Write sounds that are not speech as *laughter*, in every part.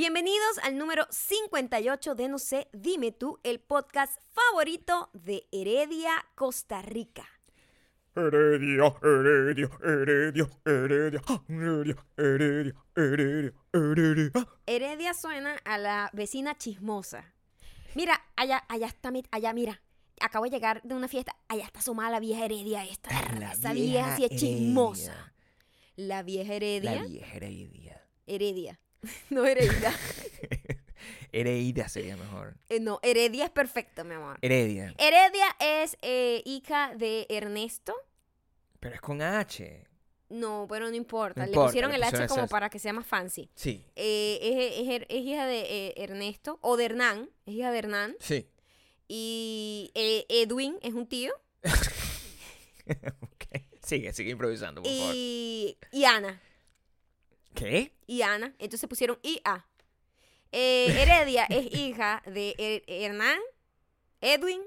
Bienvenidos al número 58 de No sé, dime tú, el podcast favorito de Heredia, Costa Rica. Heredia, Heredia, Heredia, Heredia, Heredia, Heredia, Heredia, Heredia. Heredia suena a la vecina chismosa. Mira, allá, allá está, allá, mira. Acabo de llegar de una fiesta. Allá está asomada la vieja Heredia esta. La Esa vieja vieja sí es chismosa. La vieja Heredia. La vieja Heredia. Heredia. *laughs* No Heredia. *laughs* Heredia sería mejor. Eh, no, Heredia es perfecto, mi amor. Heredia. Heredia es eh, hija de Ernesto. Pero es con H. No, pero no importa. No le importa, pusieron le el H como para que sea más fancy. Sí. Eh, es, es- es hija de Ernesto o de Hernán. Es hija de Hernán. Sí. Y Edwin es un tío. *laughs* Ok. Sigue, sigue improvisando, por favor. Y, y Ana. ¿Qué? Y Ana. Entonces pusieron IA. Eh, *laughs* Heredia es hija de Her- Hernán, Edwin.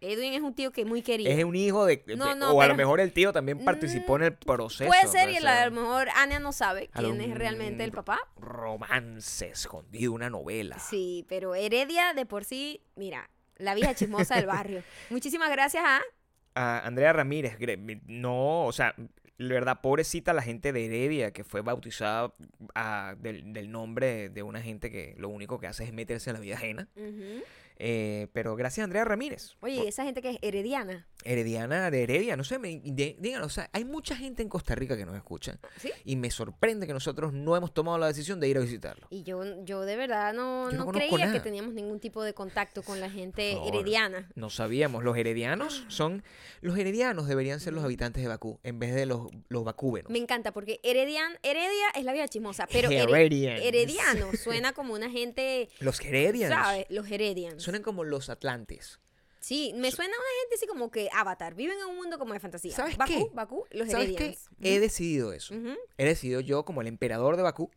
Edwin es un tío que es muy querido. Es un hijo de... No, no, o a lo mejor el tío también participó en el proceso. Puede ser y a lo mejor Ana no sabe quién es realmente el papá. Romance escondido, una novela. Sí, pero Heredia de por sí, mira, la vieja chismosa del barrio. *laughs* Muchísimas gracias a... a Andrea Ramírez, gre- no, o sea, la verdad, pobrecita la gente de Heredia que fue bautizada ah, del, del nombre de una gente que lo único que hace es meterse en la vida ajena. Eh, pero gracias a Andrea Ramírez. Oye, ¿y esa gente que es herediana. Herediana de Heredia, no sé, me, de- díganos, o sea, hay mucha gente en Costa Rica que nos escucha ¿Sí? y me sorprende que nosotros no hemos tomado la decisión de ir a visitarlo. Y yo, yo de verdad no, no creía que teníamos ningún tipo de contacto con la gente herediana. No sabíamos, los heredianos son, los heredianos deberían ser los habitantes de Bakú en vez de los, los bacúbenos. Me encanta porque heredian, Heredia es la vieja chismosa, pero here- Heredians. herediano suena como una gente, Los heredians. ¿sabes? Los heredians. Suenan como los atlantes. Sí, me suena a una gente así como que Avatar, viven en un mundo como de fantasía. ¿Sabes Bakú, qué? Bakú, los ¿Sabes qué? He decidido eso. He decidido yo, como el emperador de Bakú,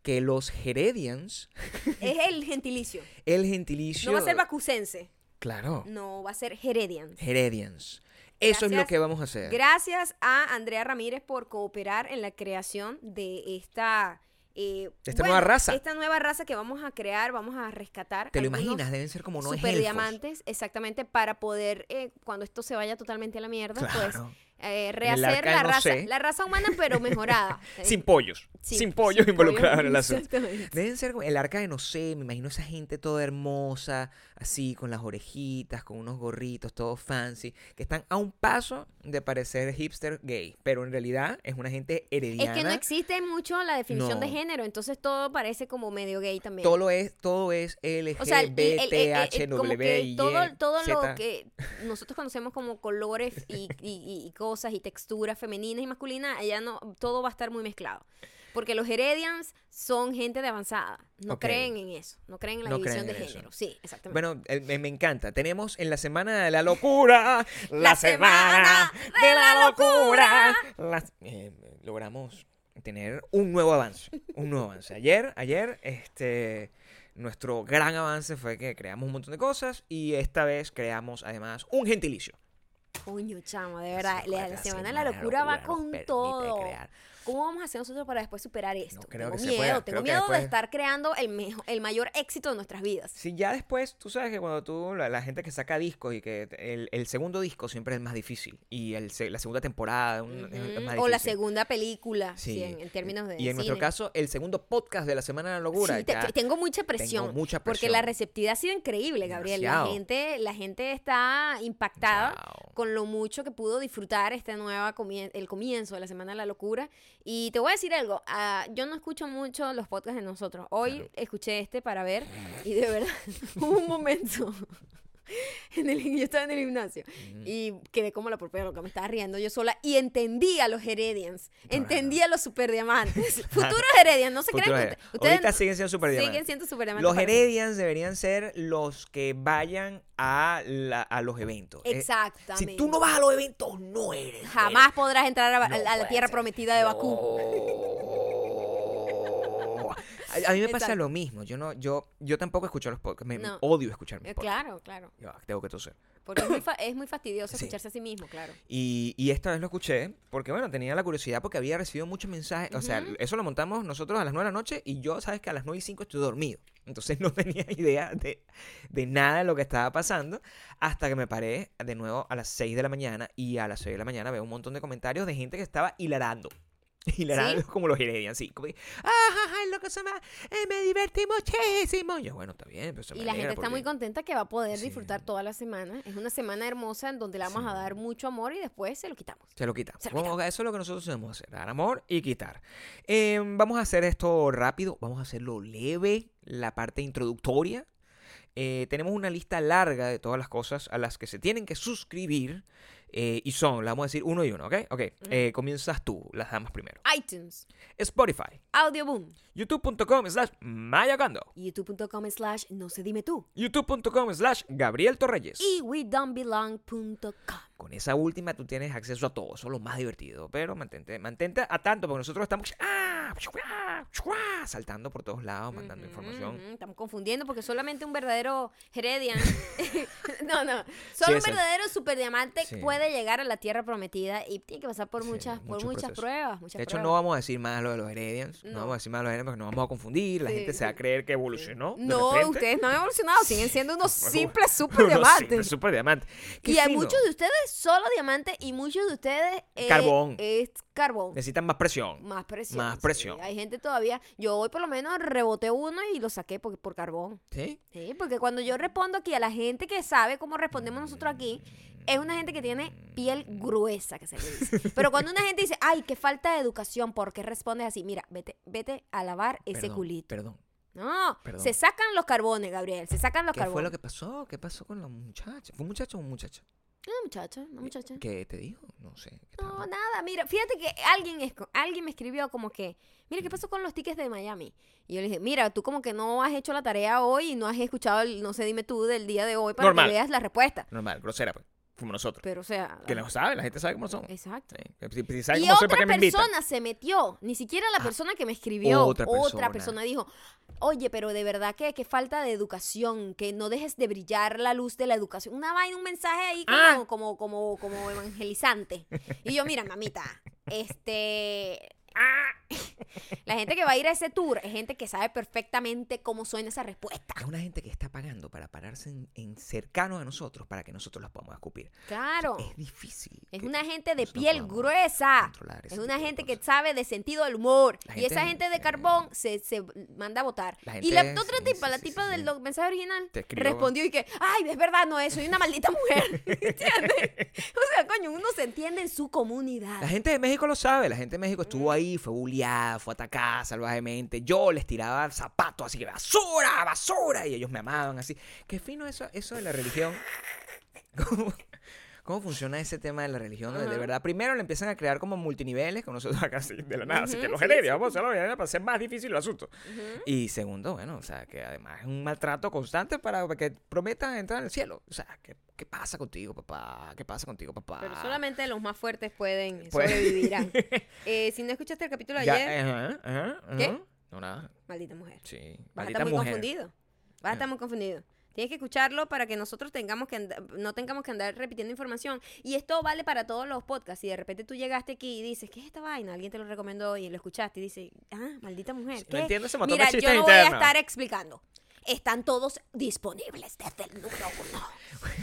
que los Heredians, *laughs* Es el gentilicio. el gentilicio... No va a ser bacucense, Claro. no va a ser heredians. Heredians. Eso es lo que vamos a hacer. Gracias a Andrea Ramírez por cooperar en la creación de esta... eh, Esta nueva raza. Esta nueva raza que vamos a crear, vamos a rescatar. ¿Te lo imaginas? Deben ser como no super diamantes, exactamente, para poder, eh, cuando esto se vaya totalmente a la mierda, pues Claro. Eh, rehacer la raza, sé. la raza humana, pero mejorada. *laughs* Sin pollos. sí, sin pollos involucrados en el asunto. Deben ser el arca de no sé, me imagino esa gente toda hermosa, así, con las orejitas, con unos gorritos, todo fancy, que están a un paso de parecer hipster gay, pero en realidad es una gente Es herediana. que no existe mucho la definición de género, entonces todo parece como medio gay también. Todo es, todo es O sea, el- como que Y, todo, todo lo que nosotros conocemos como colores y, y- y cosas y texturas femeninas y masculinas, allá no, todo va a estar muy mezclado. Porque los Heredians son gente de avanzada. No creen en eso. No creen en la No división de eso. género. Sí, exactamente. Bueno, eh, me, me encanta. Tenemos en la semana de la locura, *laughs* la, La semana semana de de la la locura. Eh, logramos tener un nuevo avance, un nuevo avance. Ayer, ayer, este, nuestro gran avance fue que creamos un montón de cosas y esta vez creamos además un gentilicio. Coño, chamo, de verdad. La, semana de la locura va con todo. crear. ¿Cómo vamos a hacer nosotros para después superar esto? creo tengo que se miedo, pueda. tengo Creo miedo después- de estar creando el, mejo- el mayor éxito de nuestras vidas. Si ya después, tú sabes que cuando tú, la, la gente que saca discos y que el, el segundo disco siempre es más difícil y el, la segunda temporada un- es- más O la difícil. segunda película, Sí. sí, en, en términos de Y en nuestro caso, el segundo podcast de la Semana de la Locura. Sí, te- ya tengo mucha presión. tengo mucha Porque presión. la receptividad ha sido increíble, Gabriel. La gente, la gente está impactada con lo mucho que pudo disfrutar esta nueva comien- el comienzo de la Semana de la Locura. Y te voy a decir algo, ah, yo no escucho mucho los podcasts de nosotros. Hoy Claro. escuché este para ver y de verdad *laughs* hubo un momento *laughs* en el yo estaba en el gimnasio y quedé como la propia loca, me estaba riendo yo sola y entendí a los Heredians, entendí a los superdiamantes, *laughs* futuros Heredians, no se Futuros crean que ustedes Ahorita siguen siendo super siguen siendo superdiamantes. Los mí. Heredians deberían ser los que vayan a, la- a los eventos. Eh, Exactamente. si tú no vas a los eventos, no eres. Jamás podrás entrar a, No la tierra ser. prometida de Bakú. A, a mí me pasa lo mismo. Yo no, yo, yo tampoco escucho los podcasts. Me, No. odio escuchar mis Eh, podcasts. Claro, claro. Ya va, tengo que toser. Porque es muy, fa- es muy fastidioso *coughs* Sí. escucharse a sí mismo, claro. Y, y esta vez lo escuché porque, bueno, tenía la curiosidad porque había recibido muchos mensajes. O sea, eso lo montamos nosotros a las 9 de la noche y yo, sabes que a las 9 y 5 estoy dormido. Entonces *laughs* no tenía idea de, de nada de lo que estaba pasando hasta que me paré de nuevo a las 6 de la mañana y a las 6 de la mañana veo un montón de comentarios de gente que estaba hilarando. *laughs* Hilarando *laughs* como los Heredian, sí. Como, que, loco, se me, eh, me divertí muchísimo. Yo, bueno, está bien. Pero se Y la gente alegra está muy porque- contenta que va a poder Sí. disfrutar toda la semana. Es una semana hermosa en donde le vamos a Sí. dar mucho amor y después se lo quitamos. Se lo quita. Se lo Vamos, eso es lo que nosotros debemos hacer, dar amor y quitar. Eh, vamos a hacer esto rápido, vamos a hacerlo leve, la parte introductoria. Eh, tenemos una lista larga de todas las cosas a las que se tienen que suscribir. Eh, y son, la vamos a decir uno y uno, ¿ok? Ok, eh, comienzas tú, las damas primero. iTunes, Spotify, Audioboom, youtube.com slash mayacando, youtube.com slash no se dime tú youtube.com slash Gabriel Torreyes. y wedon'tbelong.com. Con esa última tú tienes acceso a todo, eso es lo más divertido. Pero mantente, mantente a tanto, porque nosotros estamos ¡ah! Saltando por todos lados, mandando información. Estamos confundiendo porque solamente un verdadero Heredian. *laughs* *laughs* no, no. Solo un verdadero superdiamante Sí. puede llegar a la tierra prometida y tiene que pasar por Sí, muchas, por muchas pruebas. Muchas De hecho, pruebas. no vamos a decir más lo de los Heredians. No, No. vamos a decir más lo de los Heredians porque nos vamos a confundir. La gente se va a creer que evolucionó. No, ustedes no han evolucionado, siguen siendo unos *laughs* simples super Unos diamantes. simples super diamantes. Qué Y hay muchos de ustedes solo diamante y muchos de ustedes eh, Carbón. es carbón. Necesitan más presión. Más presión. Más sí. presión. Hay gente todavía. Yo hoy por lo menos reboté uno y lo saqué por, por carbón. ¿Sí? Sí, porque cuando yo respondo aquí a la gente que sabe cómo respondemos nosotros aquí, es una gente que tiene piel gruesa, que se le dice. *laughs* Pero cuando una gente dice, ay, qué falta de educación, ¿por qué respondes así? Mira, vete, vete a lavar ese Perdón, culito. Perdón. No, perdón. se sacan los carbones, Gabriel, se sacan los ¿Qué carbones. fue lo que pasó? ¿Qué pasó con la muchacha? ¿Fue un muchacho o un muchacha? Una muchacha, una muchacha. ¿Qué te dijo? No sé. ¿qué No, nada, mira, fíjate que alguien, es, alguien me escribió como que, mira, ¿qué pasó con los tickets de Miami? Y yo le dije, mira, tú como que no has hecho la tarea hoy y no has escuchado el no sé, dime tú del día de hoy para Normal. que veas la respuesta. Normal, grosera, pues. Fuimos nosotros. Pero, o sea... Que lo sabe, la gente sabe cómo somos. Exacto. Sí. Si, si sabe Y cómo soy, ¿para otra qué me invitan? persona se metió, ni siquiera la Ah, persona que me escribió, otra otra persona. persona. dijo, oye, pero de verdad que, que falta de educación, que no dejes de brillar la luz de la educación. Una vaina, un mensaje ahí como, Ah. como, como, como evangelizante. Y yo, mira, mamita, este... *laughs* La gente que va a ir a ese tour es gente que sabe perfectamente cómo suena esa respuesta. Es una gente que está pagando para pararse en, en cercanos a nosotros para que nosotros los podamos escupir. Claro. Es difícil. Es una gente de piel gruesa. Es una gente que sabe de sentido del humor. La y esa gente, de eh, carbón se, se manda a votar. la y la otra sí, tipa, sí, la tipa sí, del mensaje original, respondió y que, ay, es verdad, no es, soy una maldita mujer. *laughs* ¿Entiendes? *laughs* O sea, coño, uno se entiende en su comunidad. La gente de México lo sabe, la gente de México estuvo Mm. Fue bulleada, fue atacada salvajemente. Yo les tiraba zapatos así que basura, basura, y ellos me amaban así. Qué fino eso, eso de la religión. *laughs* ¿Cómo, funciona ese tema de la religión? De verdad, primero le empiezan a crear como multiniveles con nosotros acá así, de la nada. así que sí, heredios, sí, vamos a hacerlo de manera para hacer más difícil el asunto. Y segundo, bueno, o sea, que además es un maltrato constante para que prometan entrar en el cielo. O sea, ¿qué, qué pasa contigo, papá? ¿Qué pasa contigo, papá? Pero solamente los más fuertes pueden Pues- sobrevivirán. *laughs* Eh, si no escuchaste el capítulo de ayer, ajá, ajá, ajá. ¿Qué? No, nada. maldita mujer. Sí. Vas a estar muy mujer. confundido. Vas a estar muy confundido. Tienes que escucharlo para que nosotros tengamos que no tengamos que andar repitiendo información. Y esto vale para todos los podcasts. Si de repente tú llegaste aquí y dices, ¿qué es esta vaina? Alguien te lo recomendó y lo escuchaste y dices, ah, maldita mujer. No ¿qué? entiendo ese Mira, yo no voy a estar explicando. Están todos disponibles desde el número uno.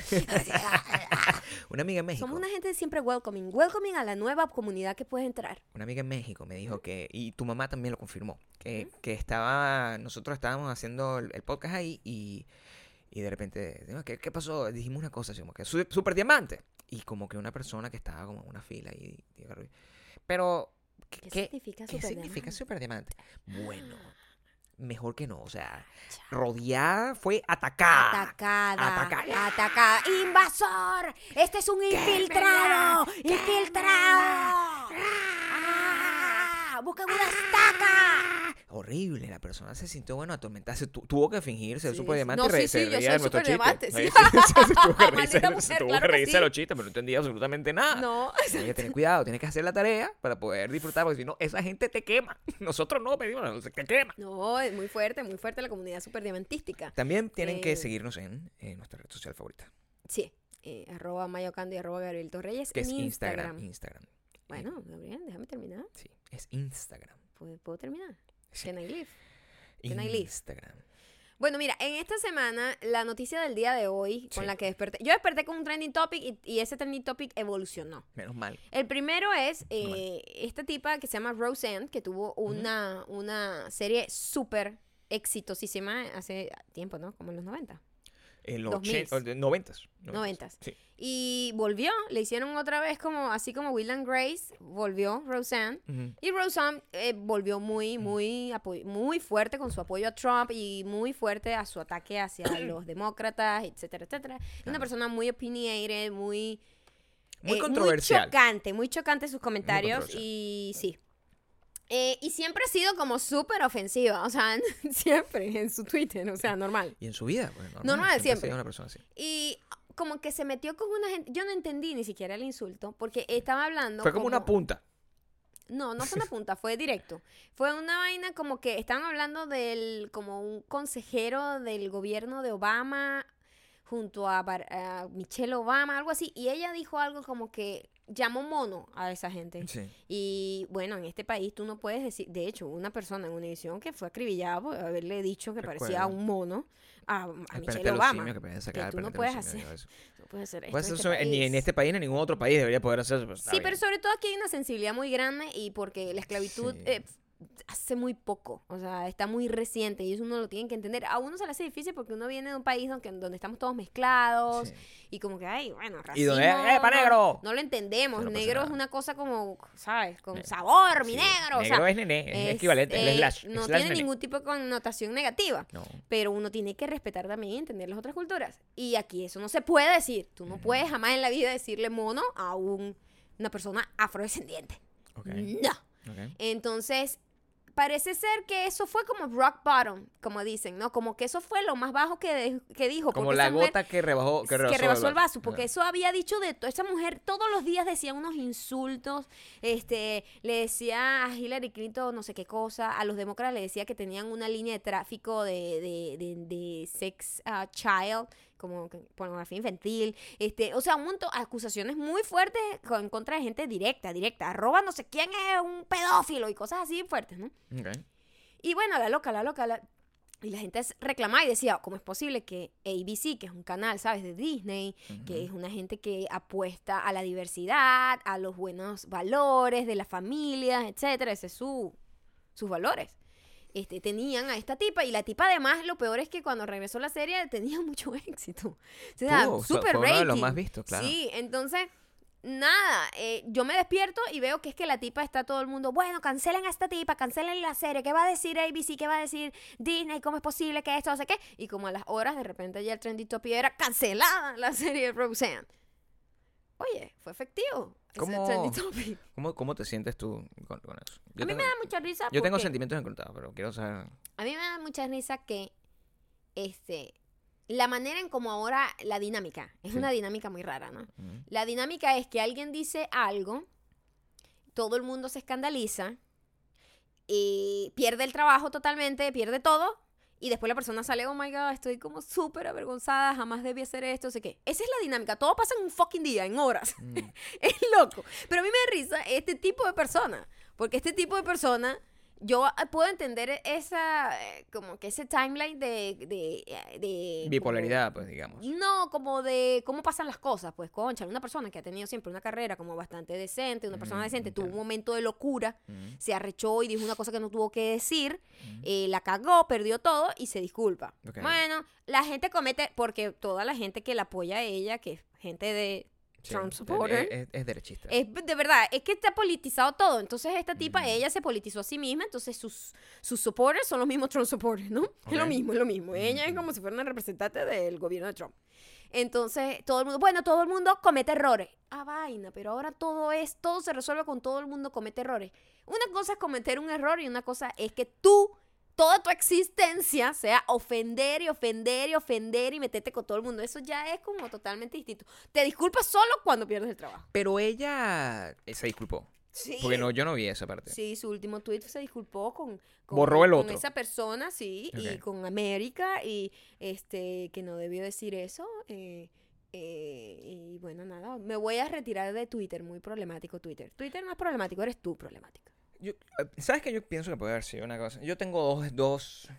*laughs* Una amiga en México. Somos una gente siempre welcoming. Welcoming a la nueva comunidad que puede entrar. Una amiga en México me dijo que, y tu mamá también lo confirmó, que, que estaba, nosotros estábamos haciendo el, el podcast ahí y, y de repente, ¿qué, qué pasó? Dijimos una cosa así como que "Su- super diamante. Y como que una persona que estaba como en una fila y, pero, ¿qué, ¿Qué significa qué significa superdiamante? super diamante? Bueno, mejor que no, o sea, rodeada fue atacada. Atacada. Atacada. Atacada. ¡Invasor! ¡Este es un infiltrado! ¡Infiltrado! ¡Ah! ¡Buscan una estaca! Horrible, la persona se sintió, bueno, atormentada, se tu- tuvo que fingir ser Sí, super diamante No, sí, se sí, yo soy se tuvo que reírse, Maldita se mujer, tuvo claro que reírse de los chistes, pero no entendía absolutamente nada. No. Hay que tener cuidado, tienes que hacer la tarea para poder disfrutar, porque si no, esa gente te quema. *laughs* Nosotros no pedimos, te quema. No, es muy fuerte, muy fuerte la comunidad superdiamantística. También tienen Eh. que seguirnos en, eh, nuestra red social favorita. Sí. eh, arroba mayocando y arroba Gabriel Torreyes. Que es Instagram. Instagram. Bueno, Gabriel, déjame terminar. Sí, es Instagram. ¿Puedo, puedo terminar? Sí. Can I leave? Can I? Instagram. Bueno, mira, en esta semana, la noticia del día de hoy, con la que desperté, yo desperté con un trending topic y, y ese trending topic evolucionó. Menos mal. El primero es eh, esta tipa que se llama Roseanne, que tuvo una, una serie súper exitosísima hace tiempo, ¿no? Como en los 90. En los 2000s. 80, o de- noventas. Noventas. Sí. Y volvió, le hicieron otra vez como, así como Will and Grace, volvió Roseanne. Y Roseanne eh, volvió muy, muy, muy fuerte con su apoyo a Trump y muy fuerte a su ataque hacia *coughs* los demócratas, etcétera, etcétera. Es una Claro. persona muy opinionated, muy... Muy eh, controversial. Muy chocante, muy chocante sus comentarios y sí. Eh, y siempre ha sido como súper ofensiva, o sea, *laughs* siempre en su Twitter, o sea, normal. Y en su vida, pues normal. Normal, siempre. sido una persona así. Y como que se metió con una gente, yo no entendí ni siquiera el insulto, porque estaba hablando... Fue como una punta. No, no fue una *laughs* punta, fue directo. Fue una vaina como que estaban hablando del, como un consejero del gobierno de Obama junto a, Bar- a Michelle Obama, algo así, y ella dijo algo como que llamó mono a esa gente. Sí. Y bueno, en este país tú no puedes decir, de hecho, una persona en Univision que fue acribillada por haberle dicho que parecía un mono a, a El Michelle Obama. que sacar que tú no *laughs* puedes hacer. No puede ser esto Pues en este ni en este país ni en ningún otro país debería poder hacer eso. pues, Sí, pero sobre todo aquí hay una sensibilidad muy grande y porque la esclavitud Sí. eh, hace muy poco, o sea, está muy reciente y eso uno lo tiene que entender. A uno se le hace difícil porque uno viene de un país donde, donde estamos todos mezclados Sí. y como que, ay, bueno, Y racismo, donde, ¡eh, pa' no- negro! No, lo entendemos. No pasa negro es una cosa como, ¿sabes? Con sabor, mi Sí, negro. o Negro sea, es nené, es, es, equivalente, eh, slash. no slash tiene nené. ningún tipo de connotación negativa. No. Pero uno tiene que respetar también y entender las otras culturas. Y aquí eso no se puede decir. Tú no puedes jamás en la vida decirle mono a un- una persona afrodescendiente. Ok. No. Entonces, parece ser que eso fue como rock bottom, como dicen, ¿no? Como que eso fue lo más bajo que, de- que dijo. Como la gota que rebajó, que rebasó, que rebasó el vaso, porque eso había dicho de to- esa mujer todos los días decía unos insultos, este, le decía a Hillary Clinton no sé qué cosa, a los demócratas le decía que tenían una línea de tráfico de, de, de, de sex ah, child, como pornografía infantil, este, o sea, un montón, acusaciones muy fuertes en contra de gente directa, directa, arroba no sé quién es un pedófilo y cosas así fuertes, ¿no? Y bueno, la loca, la loca, la... Y la gente reclamaba y decía, ¿cómo es posible que ABC, que es un canal, ¿sabes? De Disney, que es una gente que apuesta a la diversidad, a los buenos valores de las familias, etcétera, ese es su, sus valores. Este, tenían a esta tipa y la tipa además lo peor es que cuando regresó la serie *laughs* tenía mucho éxito. O sea, fue- super fue uno de los rating. más vistos, claro. Sí, entonces nada, eh, yo me despierto y veo que es que la tipa está todo el mundo, bueno, cancelen a esta tipa, cancelen la serie, ¿qué va a decir ABC? ¿Qué va a decir Disney? ¿Cómo es posible que esto, no sé qué? Y como a las horas, de repente ya el trending topic era cancelada la serie de Roseanne. Oye, fue efectivo. ¿Cómo-. *laughs* ¿Cómo, ¿Cómo te sientes tú con, con eso? Yo A mí tengo, me da mucha risa yo tengo sentimientos encontrados, pero quiero saber. A mí me da mucha risa que este la manera en como ahora la dinámica, es Sí. una dinámica muy rara, ¿no? La dinámica es que alguien dice algo, todo el mundo se escandaliza, y pierde el trabajo totalmente, pierde todo, y después la persona sale, oh my god, estoy como súper avergonzada, jamás debí hacer esto, sé qué. Esa es la dinámica, todo pasa en un fucking día, en horas. Mm. *laughs* es loco. Pero a mí me da risa este tipo de persona, porque este tipo de persona, yo ah, puedo entender esa, eh, como que ese timeline de... de, eh, como- Bipolaridad, pues, digamos. no, como de cómo pasan las cosas, pues, concha, una persona que ha tenido siempre una carrera como bastante decente, una persona Mm, decente, tuvo un momento de locura, Mm, se arrechó y dijo una cosa que no tuvo que decir, mm. eh, la cagó, perdió todo y se disculpa. Bueno, la gente comete, porque toda la gente que la apoya a ella, que es gente de Sí, Trump supporter, Es, es derechista. es de verdad, es que está politizado todo. Entonces, esta tipa, Ujú. ella se politizó a sí misma. Entonces, sus, sus supporters son los mismos Trump supporters, ¿no? Es lo mismo, es lo mismo. Ella es Ujú. como si fuera una representante del gobierno de Trump. Entonces, todo el mundo, bueno, todo el mundo comete errores. Ah, vaina, pero ahora todo es, todo se resuelve con todo el mundo comete errores. Una cosa es cometer un error y una cosa es que tú, toda tu existencia, sea ofender y ofender y ofender y meterte con todo el mundo. Eso ya es como totalmente distinto. Te disculpas solo cuando pierdes el trabajo. Pero ella se disculpó. Sí. Porque no, yo no vi esa parte. Sí, su último tweet se disculpó con, con- Borró el con otro. esa persona, sí, y con América, y este que no debió decir eso. eh, Eh, y bueno, nada, me voy a retirar de Twitter, muy problemático Twitter. Twitter no es problemático, eres tú problemático. Yo- ¿Sabes qué? Yo pienso que puede haber sido una cosa. Yo tengo dos, dos,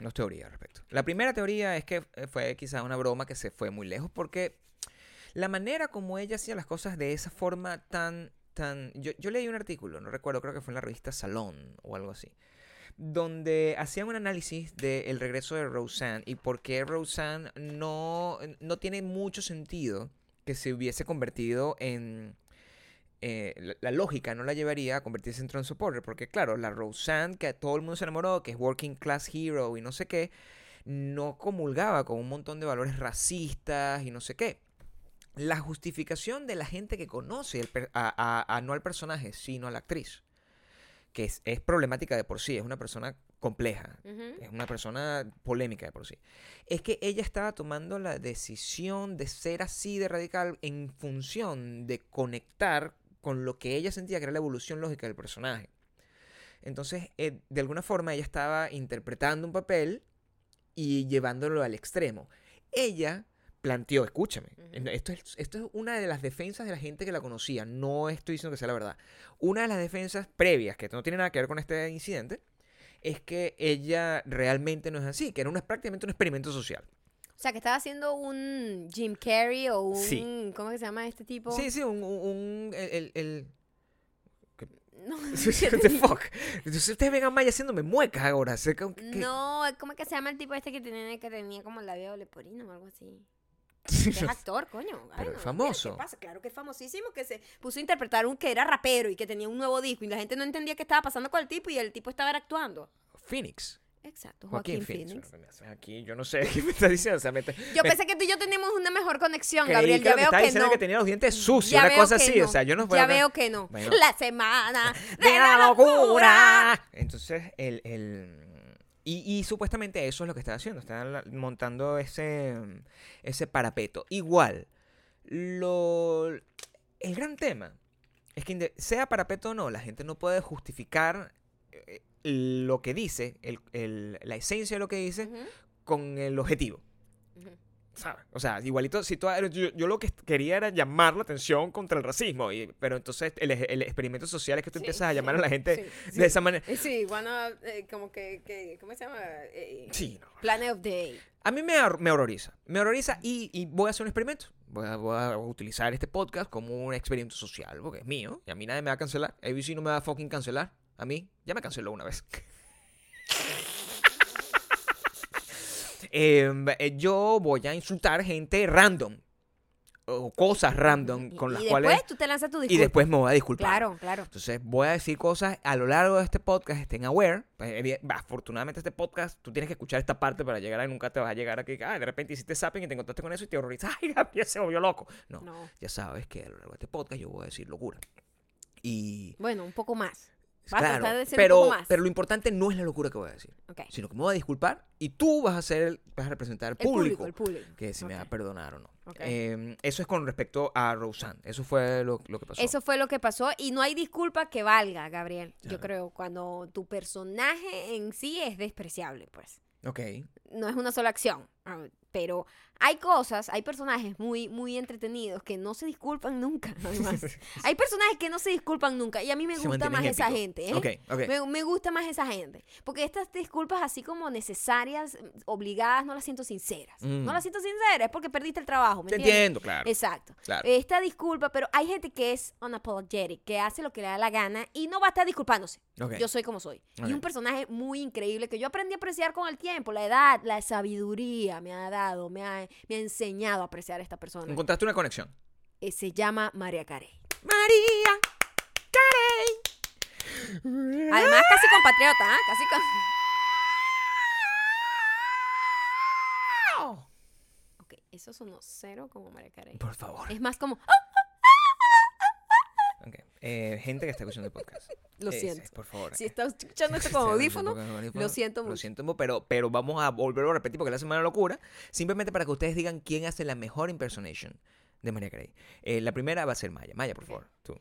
dos teorías al respecto. La primera teoría es que eh, fue quizá una broma que se fue muy lejos porque la manera como ella hacía las cosas de esa forma tan... tan yo, yo leí un artículo, no recuerdo, creo que fue en la revista Salón o algo así, donde hacían un análisis del regreso de Roseanne y por qué Roseanne no, no tiene mucho sentido que se hubiese convertido en eh, la, la lógica no la llevaría a convertirse en Trump supporter. Porque, claro, la Roseanne, que todo el mundo se enamoró, que es working class hero y no sé qué, no comulgaba con un montón de valores racistas y no sé qué. La justificación de la gente que conoce el a, a- a no al personaje, sino a la actriz, que es, es problemática de por sí, es una persona compleja, es una persona polémica de por sí. Es que ella estaba tomando la decisión de ser así de radical en función de conectar con lo que ella sentía que era la evolución lógica del personaje. Entonces, eh, de alguna forma, ella estaba interpretando un papel y llevándolo al extremo. Ella planteó, escúchame, esto, es, esto es una de las defensas de la gente que la conocía, no estoy diciendo que sea la verdad. Una de las defensas previas, que no tiene nada que ver con este incidente, es que ella realmente no es así, que era una, prácticamente un experimento social. O sea, que estaba haciendo un Jim Carrey o un... Sí. ¿Cómo que se llama este tipo? Sí, sí, un... un- un- el, el- el- *laughs* No, What the fuck? Entonces ustedes ven a Maya haciéndome muecas ahora. que- no, ¿cómo es que se llama el tipo este que tenía, que tenía como el labio leporino o algo así? *laughs* Es actor, coño. Ay, Pero no, es famoso. ¿Qué pasa? Claro que es famosísimo, que se puso a interpretar un que era rapero y que tenía un nuevo disco y la gente no entendía qué estaba pasando con el tipo y el tipo estaba actuando. Phoenix. Exacto, Joaquín, Joaquín, Phoenix. Phoenix. Aquí, yo no sé *laughs* qué me estás diciendo. O sea, me, te- Yo me- pensé que tú y yo teníamos una mejor conexión, creí Gabriel. que Ya veo que diciendo no. que tenía los dientes sucios, Ya una veo cosa así. no. O sea, yo no Ya veo que no. Bueno. La semana *laughs* de la locura. Entonces, el, el- y, y supuestamente eso es lo que está haciendo. Están montando ese, ese parapeto. Igual, lo, el gran tema es que sea parapeto o no, la gente no puede justificar lo que dice, el- el- la esencia de lo que dice, Ujú, con el objetivo. ¿sabes? O sea, igualito, si tú, yo, yo lo que quería era llamar la atención contra el racismo, y, pero entonces el, el experimento social es que tú Sí, empiezas a sí, llamar a la gente sí, de esa manera. Eh, Sí, bueno, eh, como que, que- ¿cómo se llama? Eh, Sí, no. Planet of the. A mí me, me horroriza. Me horroriza y, y voy a hacer un experimento. Voy a, voy a utilizar este podcast como un experimento social, porque es mío, y a mí nadie me va a cancelar. ABC no me va a fucking cancelar. A mí ya me canceló una vez. Em, eh, yo voy a insultar gente random. O cosas random con las y cuales... después tú te lanzas tu disculpa. Y después me voy a disculpar. Claro, claro. Entonces voy a decir cosas a lo largo de este podcast, estén aware. Pues, afortunadamente este podcast, tú tienes que escuchar esta parte para llegar a nunca te vas a llegar a que, ah, de repente hiciste zapping y te encontraste con eso y te horrorizas. *laughs* Ay, Gabriel se volvió loco. No, No. ya sabes que a lo largo de este podcast yo voy a decir locura. Y Bueno, un poco más. Claro, de ser un pero, poco más. pero lo importante no es la locura que voy a decir, Ok. sino que me voy a disculpar y tú vas a ser, vas a representar al El público, público, el público. que si me va a perdonar o no. Ok. Eh, eso es con respecto a Roseanne. Eso fue lo, lo que pasó. Eso fue lo que pasó y no hay disculpa que valga, Gabriel. Yo creo, cuando tu personaje en sí es despreciable, pues. Ok. No es una sola acción. Ah, Pero hay cosas, hay personajes muy, muy entretenidos que no se disculpan nunca, *laughs* además. *laughs* hay personajes que no se disculpan nunca y a mí me Se gusta más mantienen esa gente, ¿eh? Ok, ok. Me, me gusta más esa gente. Porque estas disculpas así como necesarias, obligadas, no las siento sinceras. Mm. No las siento sinceras, es porque perdiste el trabajo, ¿me Te entiendes? entiendo, claro. Exacto. Claro. Esta disculpa, pero hay gente que es unapologetic, que hace lo que le da la gana y no va a estar disculpándose. Ok. Yo soy como soy. Y un personaje muy increíble que yo aprendí a apreciar con el tiempo. La edad, la sabiduría me ha dado, me ha, me ha enseñado a apreciar a esta persona. Encontraste una conexión. Eh, se llama María Carey. María Carey. Además, casi compatriota, ¿ah? Casi con... Ok, eso sonó cero como María Carey. Por favor. Es más como... ¡ah! Ok. Eh, gente que está escuchando el podcast. *laughs* Lo Eh, siento. Por favor. Si estás *laughs* escuchando esto con audífono, lo siento Lo mucho. siento, pero, pero vamos a volverlo a repetir porque la semana locura. Simplemente para que ustedes digan quién hace la mejor impersonation de María Carey. Eh, la primera va a ser Maya. Maya, por favor. Tú.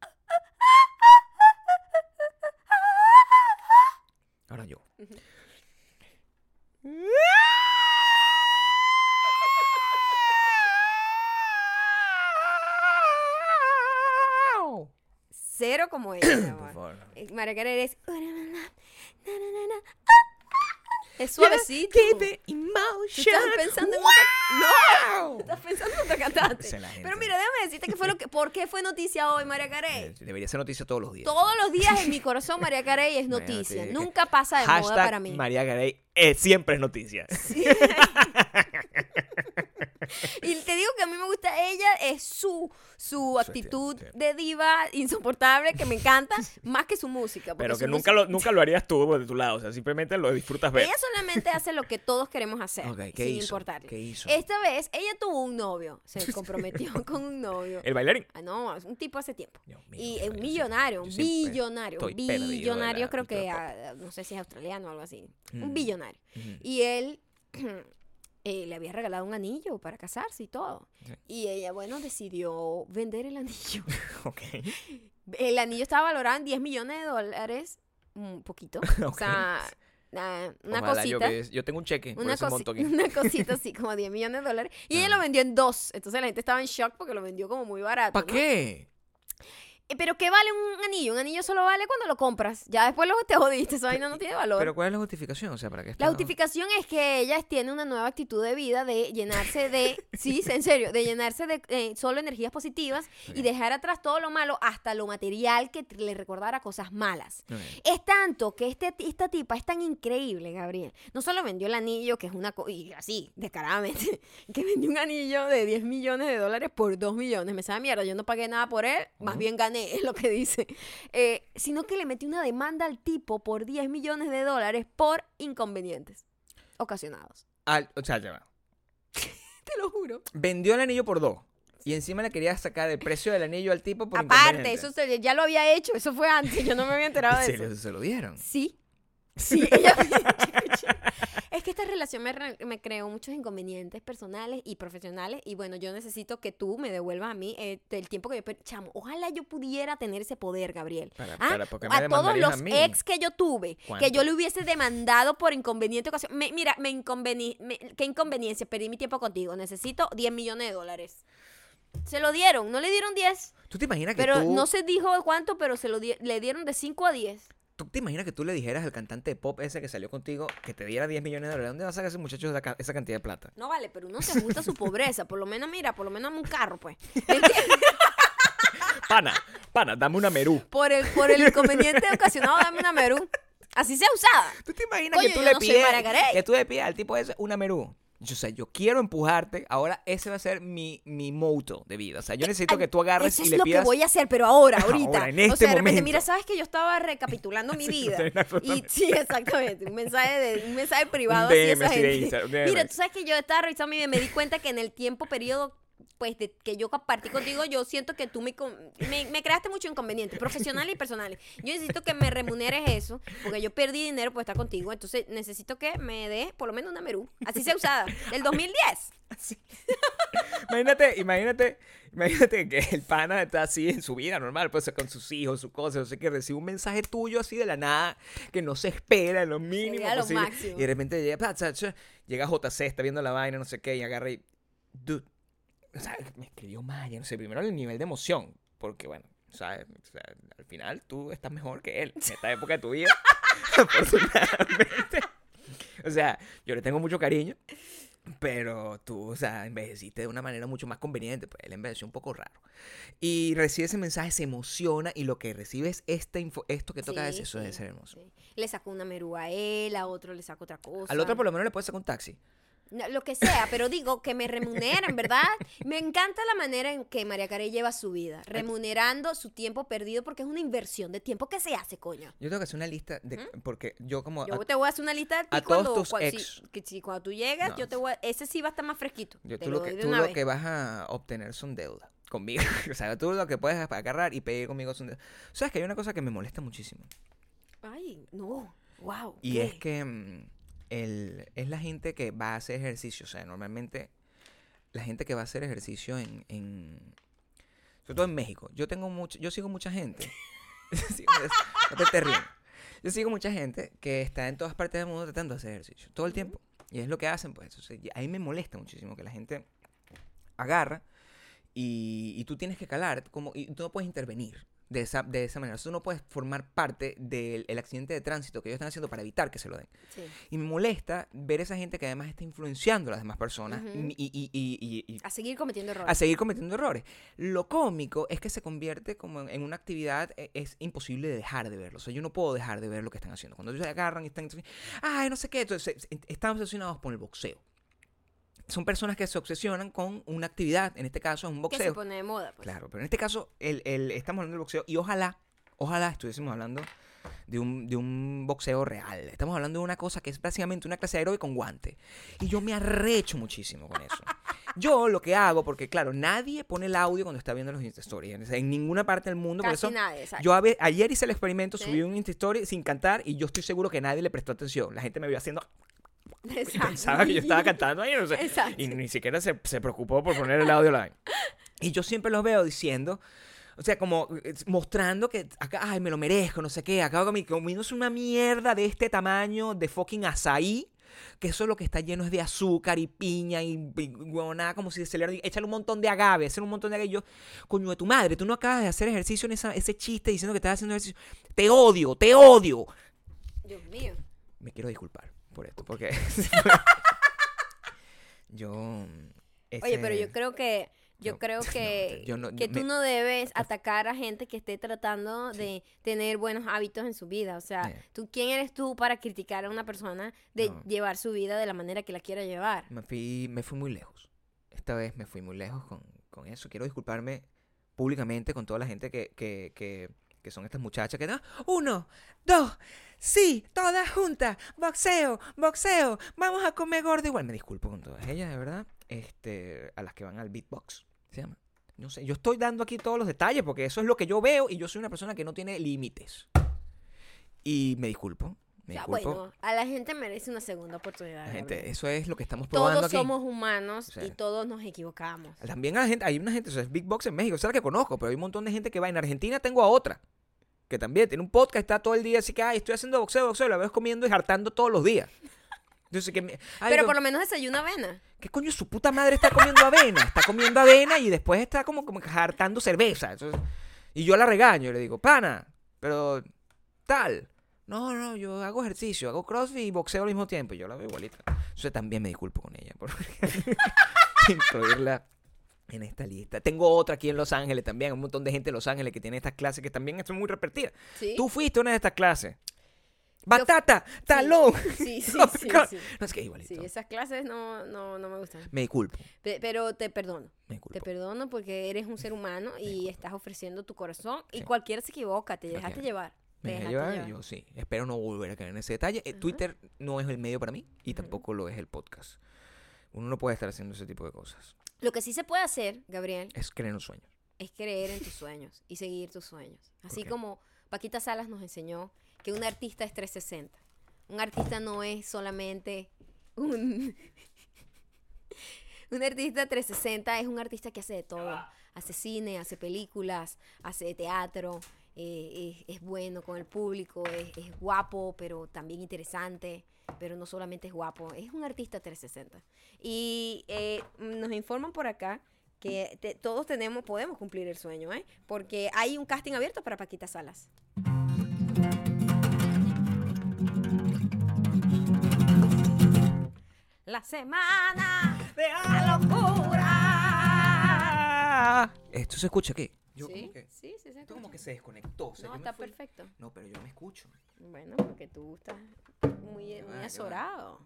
*laughs* Ahora yo. Cero como *coughs* ella. Por favor. María Carey es. Es suavecito. Keep it Tú emotion. estás pensando en otra. No, Wow. estás pensando en otra cantante. Pero mira, déjame decirte que fue lo que, ¿por qué fue noticia hoy María Carey? Eh, Debería ser noticia todos los días. Todos los días en mi *laughs* corazón María Carey es noticia. Nunca pasa de moda para mí. María Carey eh, siempre es noticia. *laughs* Y te digo que a mí me gusta ella, es su, su actitud de diva insoportable que me encanta, *laughs* más que su música. porque Pero su que nunca música- lo, nunca lo harías tú de tu lado. O sea, simplemente lo disfrutas ver. Ella solamente hace lo que todos queremos hacer, Ok, ¿qué sin hizo? importarle. ¿Qué hizo? Esta vez ella tuvo un novio, se *laughs* comprometió *laughs* con un novio. El bailarín. Ah, no, es un tipo hace tiempo. Dios mío, Y es un millonario, un siempre billonario, estoy perdido de la billonario, creo que, cultura ah, no sé si es australiano o algo así, Mm. un billonario. Ujú. Y él *clears throat* eh, le había regalado un anillo para casarse y todo. Sí. Y ella, bueno, decidió vender el anillo. *laughs* Ok. El anillo estaba valorado en 10 millones de dólares, un poquito. *laughs* O sea, na- una Ojalá cosita. yo tengo un cheque por Una, ese monto aquí. *laughs* una cosita así, como 10 millones de dólares. Y ella Ah. lo vendió en dos. Entonces la gente estaba en shock porque lo vendió como muy barato. ¿Para ¿no? qué? Eh, Pero ¿qué vale un anillo? Un anillo solo vale cuando lo compras. Ya después luego te jodiste, esa vaina no tiene valor. Pero ¿cuál es la justificación? O sea, ¿para qué La está- justificación es que ella tiene una nueva actitud de vida de llenarse de, *laughs* sí, en serio, de llenarse de eh, solo energías positivas y Ok. dejar atrás todo lo malo, hasta lo material que le recordara cosas malas. Ok. Es tanto que este, esta tipa es tan increíble, Gabriel. No solo vendió el anillo, que es una cosa, y así, descaradamente, *laughs* que vendió un anillo de 10 millones de dólares por 2 millones. Me sabe mierda, yo no pagué nada por él, más Ujú. bien gané, *laughs* es lo que dice. Eh, sino que le metió una demanda al tipo por 10 millones de dólares por inconvenientes ocasionados. Al- o sea, ya va. *laughs* Te lo juro. Vendió el anillo por dos. Y encima le quería sacar el precio del anillo al tipo por Aparte, eso se- ya lo había hecho, eso fue antes, yo no me había enterado ¿En de *laughs* serio? eso. ¿Se lo dieron? Sí. Sí, *laughs* ella Es que esta relación me, re- me creó muchos inconvenientes personales y profesionales. Y bueno, yo necesito que tú me devuelvas a mí eh, el tiempo que yo. Chamo, ojalá yo pudiera tener ese poder, Gabriel. Para- Ah, para- ¿por qué me a todos los a mí? ex que yo tuve, que yo le hubiese demandado por inconveniente ocasión. Me- mira, me inconveni me- qué inconveniencia, perdí mi tiempo contigo. Necesito 10 millones de dólares. Se lo dieron, no le dieron 10, ¿Tú te imaginas que pero tú... no se dijo cuánto, pero se lo di- le dieron de 5 a 10. ¿Tú te imaginas que tú le dijeras al cantante de pop ese que salió contigo que te diera 10 millones de dólares? ¿Dónde va a sacar ese muchacho esa, ca- esa cantidad de plata? No vale, pero uno se ajusta a su pobreza. Por lo menos, mira, por lo menos dame un carro, pues. *laughs* Pana, pana, dame una merú. Por el, por el inconveniente ocasionado, dame una Merú. Así sea usada. ¿Tú te imaginas Coño, que tú le no pides que tú le pides al tipo ese una merú? Yo, o sea, yo quiero empujarte. Ahora ese va a ser mi, mi moto de vida. O sea, yo necesito que tú agarres Eso y es le lo pidas... que voy a hacer, pero ahora, *laughs* Ahora, ahorita. en o este sea, de repente, momento. mira, sabes que yo estaba recapitulando mi *laughs* vida. y sí, exactamente. Un mensaje, de, un mensaje *laughs* privado así esa de gente. Instagram. Mira, tú sabes que yo estaba revisando mi vida me di cuenta que en el tiempo periodo pues de que yo compartí contigo, yo siento que tú me, me, me creaste mucho inconveniente, profesionales y personales. Yo necesito que me remuneres eso, porque yo perdí dinero por estar contigo, entonces necesito que me des por lo menos una Merú, así sea usada, del 2010. Imagínate, imagínate, imagínate que el pana está así en su vida normal, pues con sus hijos, sus cosas, no sé qué, recibe un mensaje tuyo así de la nada, que no se espera en lo mínimo lo posible. máximo. Y de repente llega, llega JC, está viendo la vaina, no sé qué, y agarra y. Dude. O sea, me escribió Maya, no sé, primero el nivel de emoción, porque bueno, ¿sabes? O sea, al final tú estás mejor que él en esta época de tu vida, *laughs* afortunadamente. O sea, yo le tengo mucho cariño, pero tú, o sea, envejeciste de una manera mucho más conveniente, pues él envejeció un poco raro. Y recibe ese mensaje, se emociona y lo que recibe es esta info, esto que toca Sí, es eso sí, ser hermoso. sí. Le sacó una Merú a él, a otro le sacó otra cosa. Al otro por lo menos le puedes sacar un taxi. No, Lo que sea, pero digo que me remuneren, ¿verdad? Me encanta la manera en que María Carey lleva su vida, remunerando su tiempo perdido porque es una inversión de tiempo que se hace, coño. Yo tengo que hacer una lista de porque yo como Yo a- te voy a hacer una lista de ti a todos cuando, tus cua- si- ex. que si cuando tú llegas, No, yo te voy a, ese sí va a estar más fresquito. yo- tú lo lo que tú lo vez. que vas a obtener son deudas conmigo. *laughs* o sea, tú lo que puedes agarrar y pedir conmigo son deudas. ¿Sabes que hay una cosa que me molesta muchísimo? Ay, no. Wow. Y es que mm, el, es la gente que va a hacer ejercicio. O sea, normalmente la gente que va a hacer ejercicio en, en sobre todo en México. Yo tengo mucho, yo sigo mucha gente. *laughs* No te estés riendo. Yo sigo mucha gente que está en todas partes del mundo tratando de hacer ejercicio. Todo el tiempo. Y es lo que hacen, pues. Y a mí me molesta muchísimo que la gente agarra y, y tú tienes que calar como, y tú no puedes intervenir. De esa, de esa manera. Tú no puedes formar parte del el accidente de tránsito que ellos están haciendo para evitar que se lo den. Sí. Y me molesta ver esa gente que además está influenciando a las demás personas y, y- y- y- y- A seguir cometiendo errores. a seguir cometiendo errores. Lo cómico es que se convierte como en, en una actividad, eh, es imposible de dejar de verlo. O sea, yo no puedo dejar de ver lo que están haciendo. Cuando ellos se agarran y están, ay, no sé qué, entonces están obsesionados con el boxeo. Son personas que se obsesionan con una actividad, en este caso es un que se boxeo. pone de moda. Pues. Claro, pero en este caso el, el- estamos hablando del boxeo y ojalá, ojalá estuviésemos hablando de un, de un boxeo real. Estamos hablando de una cosa que es básicamente una clase de aeróbic con guante. Y yo me arrecho muchísimo con eso. Yo lo que hago, porque claro, nadie pone el audio cuando está viendo los Insta Stories. En ninguna parte del mundo. por Casi eso nadie, exacto. yo a ayer hice el experimento, ¿Sí? subí un Insta Story sin cantar y yo estoy seguro que nadie le prestó atención. La gente me vio haciendo y Exacto. pensaba que yo estaba cantando ahí, no sé. Exacto. Y ni siquiera se, se preocupó por poner el audio live. Y yo siempre los veo diciendo, o sea, como eh, mostrando que acá, ay, me lo merezco, no sé qué, acabo comi- comiéndose una mierda de este tamaño de fucking azaí. Que eso lo que está lleno es de azúcar y piña y, y huevonada, como si se le échale un montón de agave, hacer un montón de agave. Y yo, coño de tu madre, tú no acabas de hacer ejercicio en esa- ese chiste diciendo que estás haciendo ejercicio. Te odio, te odio. Dios mío. Me quiero disculpar por esto, porque *laughs* *laughs* yo... Oye, pero yo creo que yo *laughs* no, creo no, que, yo no- que me- tú no debes atacar a gente que esté tratando Sí. de tener buenos hábitos en su vida. O sea, Yeah. tú quién eres tú para criticar a una persona de llevar su vida de la manera que la quiera llevar. me fui, me fui muy lejos. Esta vez me fui muy lejos con, con eso. Quiero disculparme públicamente con toda la gente que, que, que, que son estas muchachas que no, uno, dos, sí, todas juntas, boxeo, boxeo, vamos a comer gordo igual. Me disculpo con todas ellas, de verdad. Este, a las que van al beatbox, se llama. No sé, yo estoy dando aquí todos los detalles porque eso es lo que yo veo y yo soy una persona que no tiene límites. Y me disculpo, me Ya, disculpo. bueno, a la gente merece una segunda oportunidad. La gente, eso es lo que estamos probando Todos aquí. somos humanos y todos nos equivocamos. También hay gente, hay una gente, o sea, es Big Box en México, es la que conozco, pero hay un montón de gente que va. En Argentina tengo a otra, que también tiene un podcast, está todo el día así que, ay, estoy haciendo boxeo, boxeo, la veo comiendo y hartando todos los días. Entonces, que me- ay, Pero no, por lo menos desayuna avena. ¿qué coño su puta madre está comiendo avena? Está comiendo avena y después está como, como hartando cerveza. Entonces, y yo la regaño y le digo, pana, pero tal. No, no, yo hago ejercicio, hago crossfit y boxeo al mismo tiempo. Y yo la veo igualita. Entonces también me disculpo con ella por *laughs* incluirla en esta lista. Tengo otra aquí en Los Ángeles también. Un montón de gente en Los Ángeles que tiene estas clases que también son muy repetidas. ¿Sí? Tú fuiste a una de estas clases. Batata, talón. Sí, *laughs* sí, sí. No es que igualito. Sí, esas clases no, no, no me gustan. Me disculpo, Pe- pero te perdono. me Te disculpo. perdono porque eres un ser humano y estás ofreciendo tu corazón. Y cualquiera se equivoca, te dejaste Cualquiera. llevar. Te Me llevar, yo sí. Espero no volver a caer en ese detalle. Eh, Ajá. Twitter no es el medio para mí y tampoco lo es el podcast. Uno no puede estar haciendo ese tipo de cosas. Lo que sí se puede hacer, Gabriel, Es creer en los sueños. es creer en tus sueños y seguir tus sueños. Así como Paquita Salas nos enseñó que un artista es 360. Un artista no es solamente un... *laughs* un artista 360 es un artista que hace de todo. Hace cine, hace películas, hace teatro, eh, es, es bueno con el público, es, es guapo, pero también interesante. Pero no solamente es guapo, es un artista 360. Y eh, nos informan por acá que todos tenemos, podemos cumplir el sueño, ¿eh? Porque hay un casting abierto para Paquita Salas. La semana de la locura. ¿Esto se escucha aquí? Yo sí, como que, sí, sí, se como que se desconectó. o sea, No, está fui- perfecto. No, pero yo me escucho. Bueno, porque tú estás muy, muy va. azorado.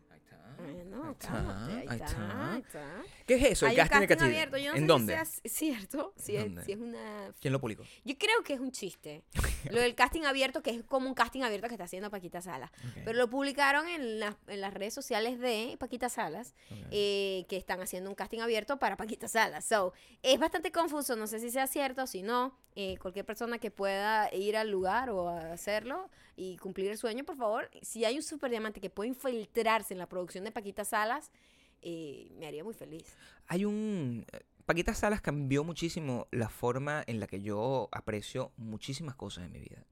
Cálmate, ahí, está, ahí está. ¿Qué es eso? Hay el un casting casting Catillo? abierto. Yo no ¿En sé dónde? si sea cierto, si es, ¿Dónde? si es una... ¿Quién lo publicó? Yo creo que es un chiste. *laughs* Lo del casting abierto, que es como un casting abierto que está haciendo Paquita Salas. Pero lo publicaron en, las- en las redes sociales de Paquita Salas, eh, que están haciendo un casting abierto para Paquita Salas. So, es bastante confuso, no sé si sea cierto si no. Eh, cualquier persona que pueda ir al lugar o a hacerlo y cumplir el sueño, por favor, si hay un super diamante que puede infiltrarse en la producción de Paquita Salas, eh, me haría muy feliz. Hay un... eh, Paquita Salas cambió muchísimo la forma en la que yo aprecio muchísimas cosas en mi vida.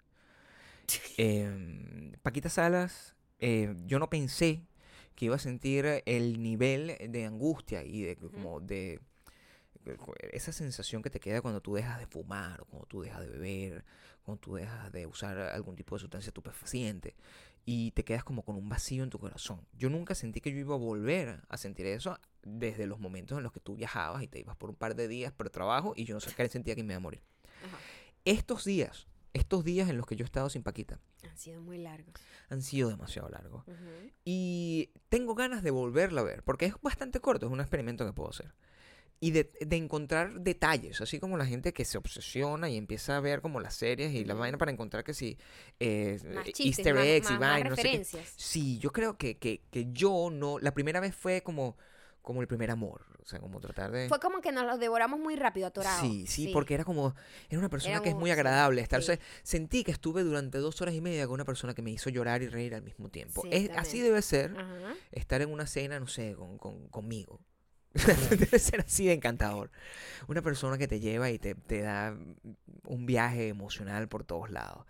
*laughs* Em, Paquita Salas, eh, yo no pensé que iba a sentir el nivel de angustia y de como de esa sensación que te queda cuando tú dejas de fumar o cuando tú dejas de beber, cuando tú dejas de usar algún tipo de sustancia estupefaciente y te quedas como con un vacío en tu corazón. Yo nunca sentí que yo iba a volver a sentir eso desde los momentos en los que tú viajabas y te ibas por un par de días por trabajo y yo no sé qué sentía que me iba a morir. Ajá. Estos días, estos días en los que yo he estado sin Paquita, Han sido muy largos. han sido demasiado largos. Y tengo ganas de volverla a ver, porque es bastante corto, es un experimento que puedo hacer. Y de, de encontrar detalles, así como la gente que se obsesiona y empieza a ver como las series y la Ujú. vaina para encontrar que sí, eh, eh, chistes, easter eggs más- y más vaina, no sé. Sí, yo creo que, que, que yo no, la primera vez fue como, como el primer amor, o sea, como tratar de... Fue como que nos los devoramos muy rápido, atorados. Sí, sí, porque era como, era una persona que es muy sí, agradable estar. sí. o sea, sentí que estuve durante dos horas y media con una persona que me hizo llorar y reír al mismo tiempo. Sí, Es- así debe ser Ajá. estar en una cena, no sé, con, con- conmigo. *laughs* debe ser así de encantador. Una persona que te lleva y te, te da un viaje emocional por todos lados.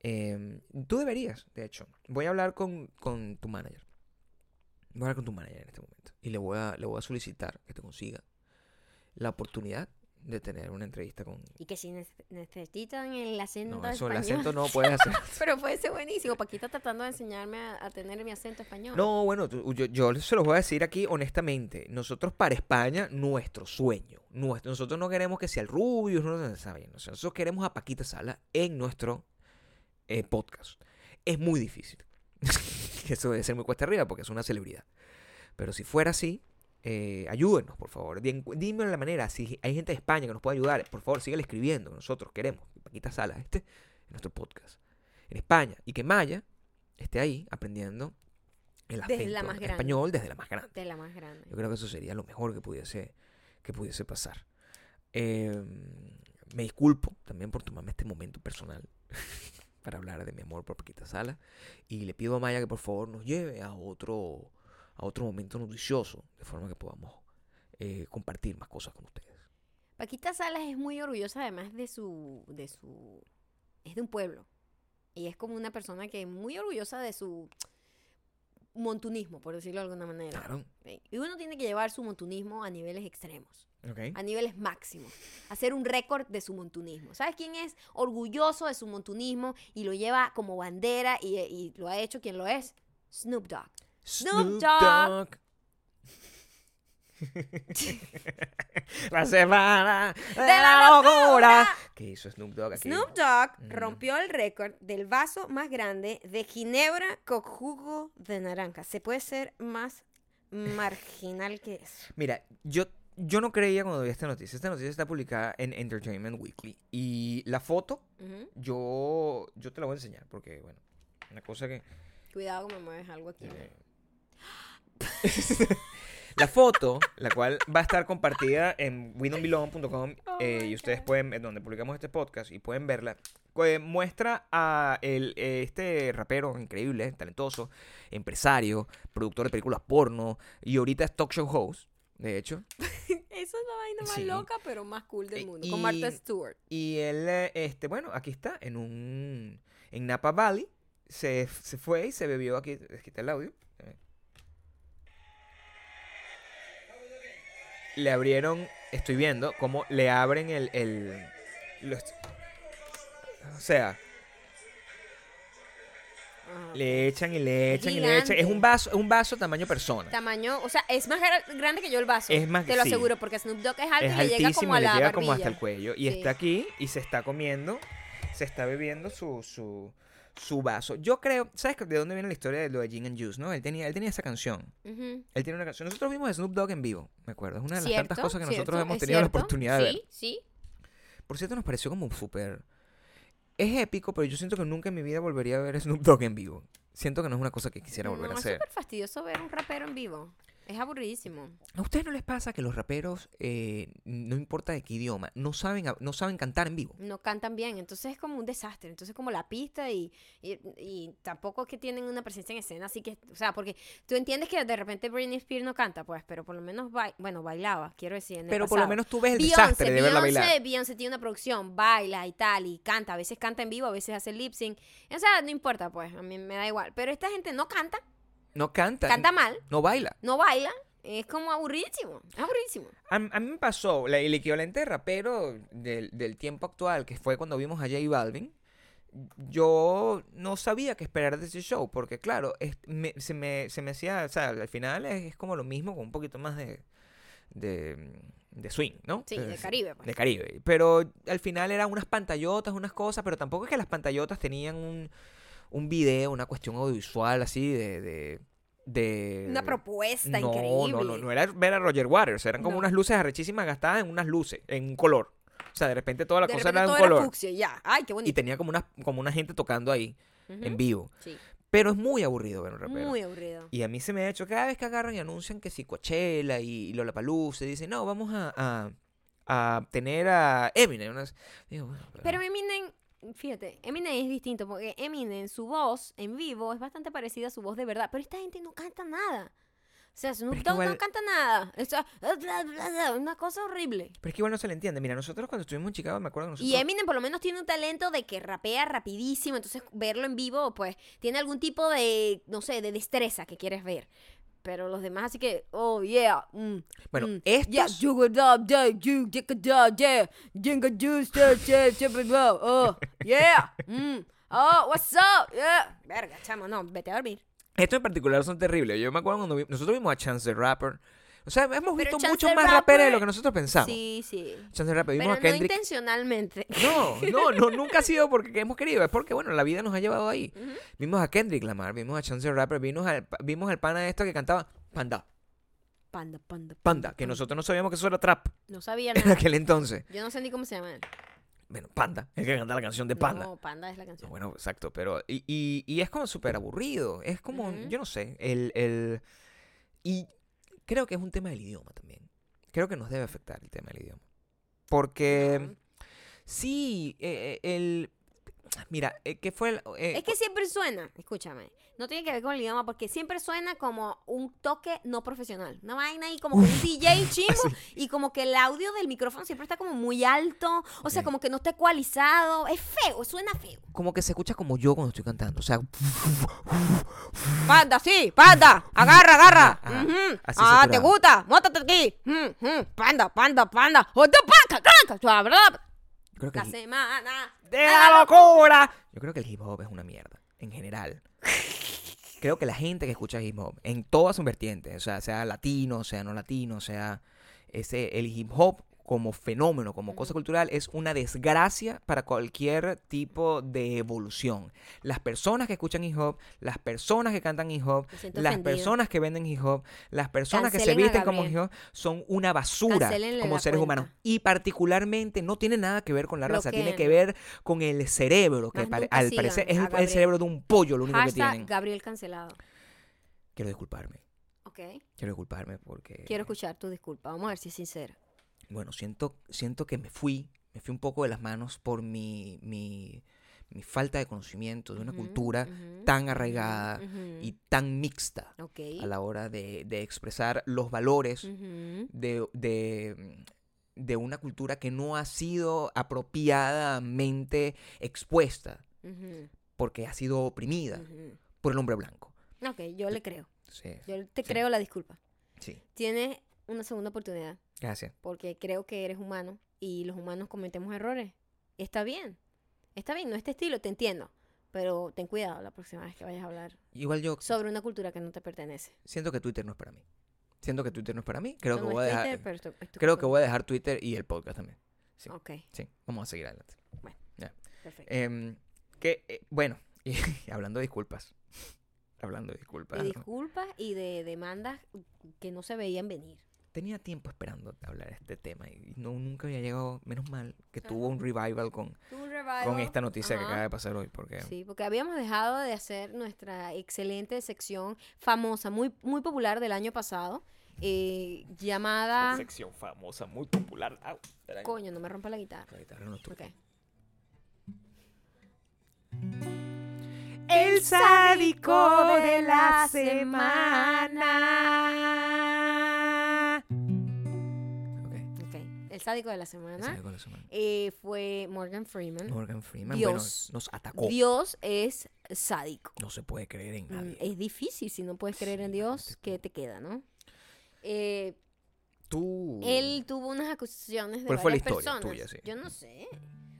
Em, tú deberías, de hecho. Voy a hablar con, con tu manager. Voy a hablar con tu manager en este momento. Y le voy a, le voy a solicitar que te consiga la oportunidad de tener una entrevista con... Y que si nece- necesitan el acento No, eso, el español. acento no *laughs* puedes hacer. *laughs* Pero puede ser buenísimo. Paquita tratando de enseñarme a, a tener mi acento español. No, bueno, yo, yo se los voy a decir aquí honestamente. Nosotros para España, nuestro sueño. Nuestro, nosotros no queremos que sea el Rubio, no, sea, nosotros queremos a Paquita Sala en nuestro eh, podcast. Es muy difícil. *laughs* Eso debe ser muy cuesta arriba porque es una celebridad. Pero si fuera así, eh, ayúdenos, por favor. Dime la manera. Si hay gente de España que nos pueda ayudar, por favor, síguele escribiendo. Nosotros queremos que Paquita Sala esté en nuestro podcast. En España. Y que Maya esté ahí aprendiendo el Desde acento la más grande. español desde la más grande. De la más grande. Yo creo que eso sería lo mejor que pudiese, que pudiese pasar. Eh, me disculpo también por tomarme este momento personal *laughs* para hablar de mi amor por Paquita Sala. Y le pido a Maya que por favor nos lleve a otro, a otro momento noticioso, de forma que podamos eh, compartir más cosas con ustedes. Paquita Salas es muy orgullosa además de su, de su, es de un pueblo. Y es como una persona que es muy orgullosa de su montunismo, por decirlo de alguna manera. Claro. Y uno tiene que llevar su montunismo a niveles extremos, Ok. a niveles máximos, hacer un récord de su montunismo. ¿Sabes quién es orgulloso de su montunismo y lo lleva como bandera y, y lo ha hecho? ¿Quién lo es? Snoop Dogg. Snoop Dogg. *laughs* la semana de, la la locura. locura. ¿Qué hizo Snoop Dogg aquí? Snoop Dogg Mm. rompió el récord del vaso más grande de ginebra con jugo de naranja. Se puede ser más marginal que eso. *laughs* Mira, yo, yo no creía cuando vi esta noticia. Esta noticia está publicada en Entertainment Weekly. Y la foto, yo, yo te la voy a enseñar. Porque, bueno, una cosa que... Cuidado que me mueves algo aquí. eh, *laughs* la foto, la cual va a estar compartida en winonbelong.com Oh eh, y ustedes God. pueden, donde publicamos este podcast y pueden verla, eh, muestra a el, eh, este rapero increíble, talentoso, empresario, productor de películas porno y ahorita es talk show host, de hecho. *laughs* Esa es la vaina más Sí. loca, pero más cool del Eh, mundo. y- Con Martha Stewart. Y él, eh, este, bueno, aquí está, en un, en Napa Valley, se, se fue y se bebió aquí, aquí está el audio. Le abrieron, estoy viendo cómo le abren el, el o sea, le echan y le echan y le echan. Es un vaso, es un vaso tamaño persona. Tamaño, o sea, es más gra- grande que yo el vaso. Es más- Te lo sí. aseguro, porque Snoop Dogg es alto es y le llega como a y le la llega barbilla. como hasta el cuello. Y Sí. está aquí y se está comiendo, se está bebiendo su, su, su vaso. Yo creo, ¿sabes de dónde viene la historia de lo de Gin and Juice, no? Él tenía, él tenía esa canción. Él tiene una canción. Nosotros vimos a Snoop Dogg en vivo, me acuerdo. Es una de las Cierto, tantas cosas que nosotros cierto, hemos es tenido la oportunidad de ver. Sí, sí. Por cierto, nos pareció como súper... Es épico, pero yo siento que nunca en mi vida volvería a ver a Snoop Dogg en vivo. Siento que no es una cosa que quisiera volver no, a es hacer. súper fastidioso ver un rapero en vivo. Es aburridísimo. ¿A ustedes no les pasa que los raperos, eh, no importa de qué idioma, no saben, no saben cantar en vivo? No cantan bien, entonces es como un desastre. Entonces como la pista y, y, y tampoco es que tienen una presencia en escena, así que, o sea, porque tú entiendes que de repente Britney Spears no canta, pues, pero por lo menos, bai- bueno, bailaba, quiero decir, en el Pero por lo menos tú ves el Beyoncé, desastre de verla Beyoncé, bailar. Beyoncé tiene una producción, baila y tal, y canta. A veces canta en vivo, a veces hace lip sync. O sea, no importa, pues, a mí me da igual. Pero esta gente no canta, No canta. canta mal, No baila. no baila, Es como aburridísimo. Es aburridísimo. A, a mí me pasó la- el equivalente de rapero del, del tiempo actual, que fue cuando vimos a J Balvin. Yo no sabía qué esperar de ese show, porque claro, es- me- se, me, se me hacía, o sea, al final es, es como lo mismo con un poquito más de, de, de swing, ¿no? Sí, de Caribe, pues. De Caribe. Pero al final eran unas pantallotas, unas cosas, pero tampoco es que las pantallotas tenían un, un video, una cuestión audiovisual así de... de, de- Una propuesta no, increíble. No, no, no era ver a Roger Waters, eran como No. unas luces arrechísimas gastadas en unas luces, en un color. O sea, de repente toda la de cosa era de un era color. fucsia, ya. Ay, qué Y bonito. tenía como una, como una gente tocando ahí, en vivo. Sí, Pero es muy aburrido ver un rapero. muy aburrido. Y a mí se me ha hecho cada vez que agarran y anuncian que si Coachella y Lollapalooza, y dicen, no, vamos a, a, a tener a Eminem. unas- Digo, bueno, Pero Eminem, fíjate, Eminem es distinto porque Eminem, su voz en vivo es bastante parecida a su voz de verdad, pero esta gente no canta nada. O sea, Snoop es no canta nada. Bla, una cosa horrible. Pero es que igual no se le entiende. Mira, nosotros cuando estuvimos en Chicago, me acuerdo nosotros... Y Eminem por lo menos tiene un talento de que rapea rapidísimo, entonces verlo en vivo, pues tiene algún tipo de, no sé, de destreza que quieres ver. Pero los demás así que, oh yeah, mm, Bueno, mm, estos- yeah, you up, yeah, you it up, yeah, jingle juice, yeah, yeah, yeah, oh, yeah, mm, oh, what's up, yeah. Verga, chamo, no, vete a dormir. Estos en particular son terribles. Yo me acuerdo cuando vi- nosotros vimos a Chance the Rapper. O sea, hemos visto Chance mucho más raperos de lo que nosotros pensamos. Sí, sí. Chance Rapper, Pero vimos no a Kendrick. intencionalmente. No, no, *laughs* no, nunca ha sido porque hemos querido, es porque, bueno, la vida nos ha llevado ahí. Vimos a Kendrick Lamar, vimos a Chance the Rapper, vimos al, vimos al pana esto que cantaba Panda, Panda, panda, Panda, que nosotros no sabíamos que eso era trap No sabía en nada. aquel entonces. Yo no sé ni cómo se llama él. Bueno, Panda, el que canta la canción de Panda. No, Panda es la canción. Bueno, exacto, pero. Y, y, y es como súper aburrido. Es como, yo no sé, el, el. Y creo que es un tema del idioma también. Creo que nos debe afectar el tema del idioma. Porque. Sí, eh, eh, el. Mira, eh, ¿qué fue el. eh, Es que siempre suena, escúchame, no tiene que ver con el idioma porque siempre suena como un toque no profesional. Una vaina ahí como un DJ *laughs* chimbo y como que el audio del micrófono siempre está como muy alto, o sea, como que no está ecualizado. Es feo, suena feo. como que se escucha como yo cuando estoy cantando. O sea, Panda, sí, panda, agarra, agarra. Ajá. Así Ah, ¿te gusta? Mótate aquí. Mm, mm. Panda, panda, panda. Creo que. La el- semana. ¡De la locura! Yo creo que el hip hop es una mierda, en general. Creo que la gente que escucha hip hop, en todas sus vertientes, o sea, sea latino, sea no latino, sea ese, el hip hop como fenómeno, como cosa cultural, es una desgracia para cualquier tipo de evolución. Las personas que escuchan hip hop, las personas que cantan hip hop, las personas que venden hip hop, las personas que se visten como hip hop, son una basura Cancelenle como seres cuenta. humanos. Y particularmente no tiene nada que ver con la raza, tiene que ver con el cerebro, que pare- al parecer es el- cerebro de un pollo lo único que tienen. Gabriel cancelado. Quiero disculparme, Ok. quiero disculparme porque... Quiero escuchar tu disculpa. Vamos a ver si es sincera. Bueno, siento, siento que me fui, me fui un poco de las manos por mi, mi, mi falta de conocimiento de una cultura tan arraigada y tan mixta a la hora de, de expresar los valores de, de, de una cultura que no ha sido apropiadamente expuesta porque ha sido oprimida por el hombre blanco. Ok, yo le creo. Sí, Yo te Sí. creo la disculpa. sí, Tienes una segunda oportunidad gracias. porque creo que eres humano y los humanos cometemos errores. Está bien. Está bien, no este estilo, te entiendo. Pero ten cuidado la próxima vez que vayas a hablar Igual yo sobre una cultura que no te pertenece. siento que Twitter no es para mí. Siento que Twitter no es para mí. Creo que no voy a es dejar, Twitter, esto- es tu creo que voy a dejar Twitter y el podcast también. sí. Ok, Sí, vamos a seguir adelante. perfecto. Em, que, eh, bueno, *laughs* y hablando de disculpas. hablando de disculpas. ¿no? disculpas y de demandas que no se veían venir. Tenía tiempo esperando hablar de este tema y no, nunca había llegado, menos mal, que tuvo un revival con, Tuvo un revival. con esta noticia que acaba de pasar hoy. Porque Sí, porque habíamos dejado de hacer nuestra excelente sección famosa, muy, muy popular del año pasado, eh, llamada... sección famosa, muy popular. Au, espera, Coño, no me rompa la guitarra. la guitarra no estuvo. Ok. El sádico de la semana. El sádico de la el semana sádico de la semana. eh, fue Morgan Freeman. Morgan Freeman, Dios. bueno, nos atacó. Dios es sádico. No se puede creer en Mm, nadie. Es difícil si no puedes creer en Dios, ¿qué te queda, no? Eh, Tú. él tuvo unas acusaciones de ¿Cuál fue la varias historia personas. tuya, sí? Yo no sé.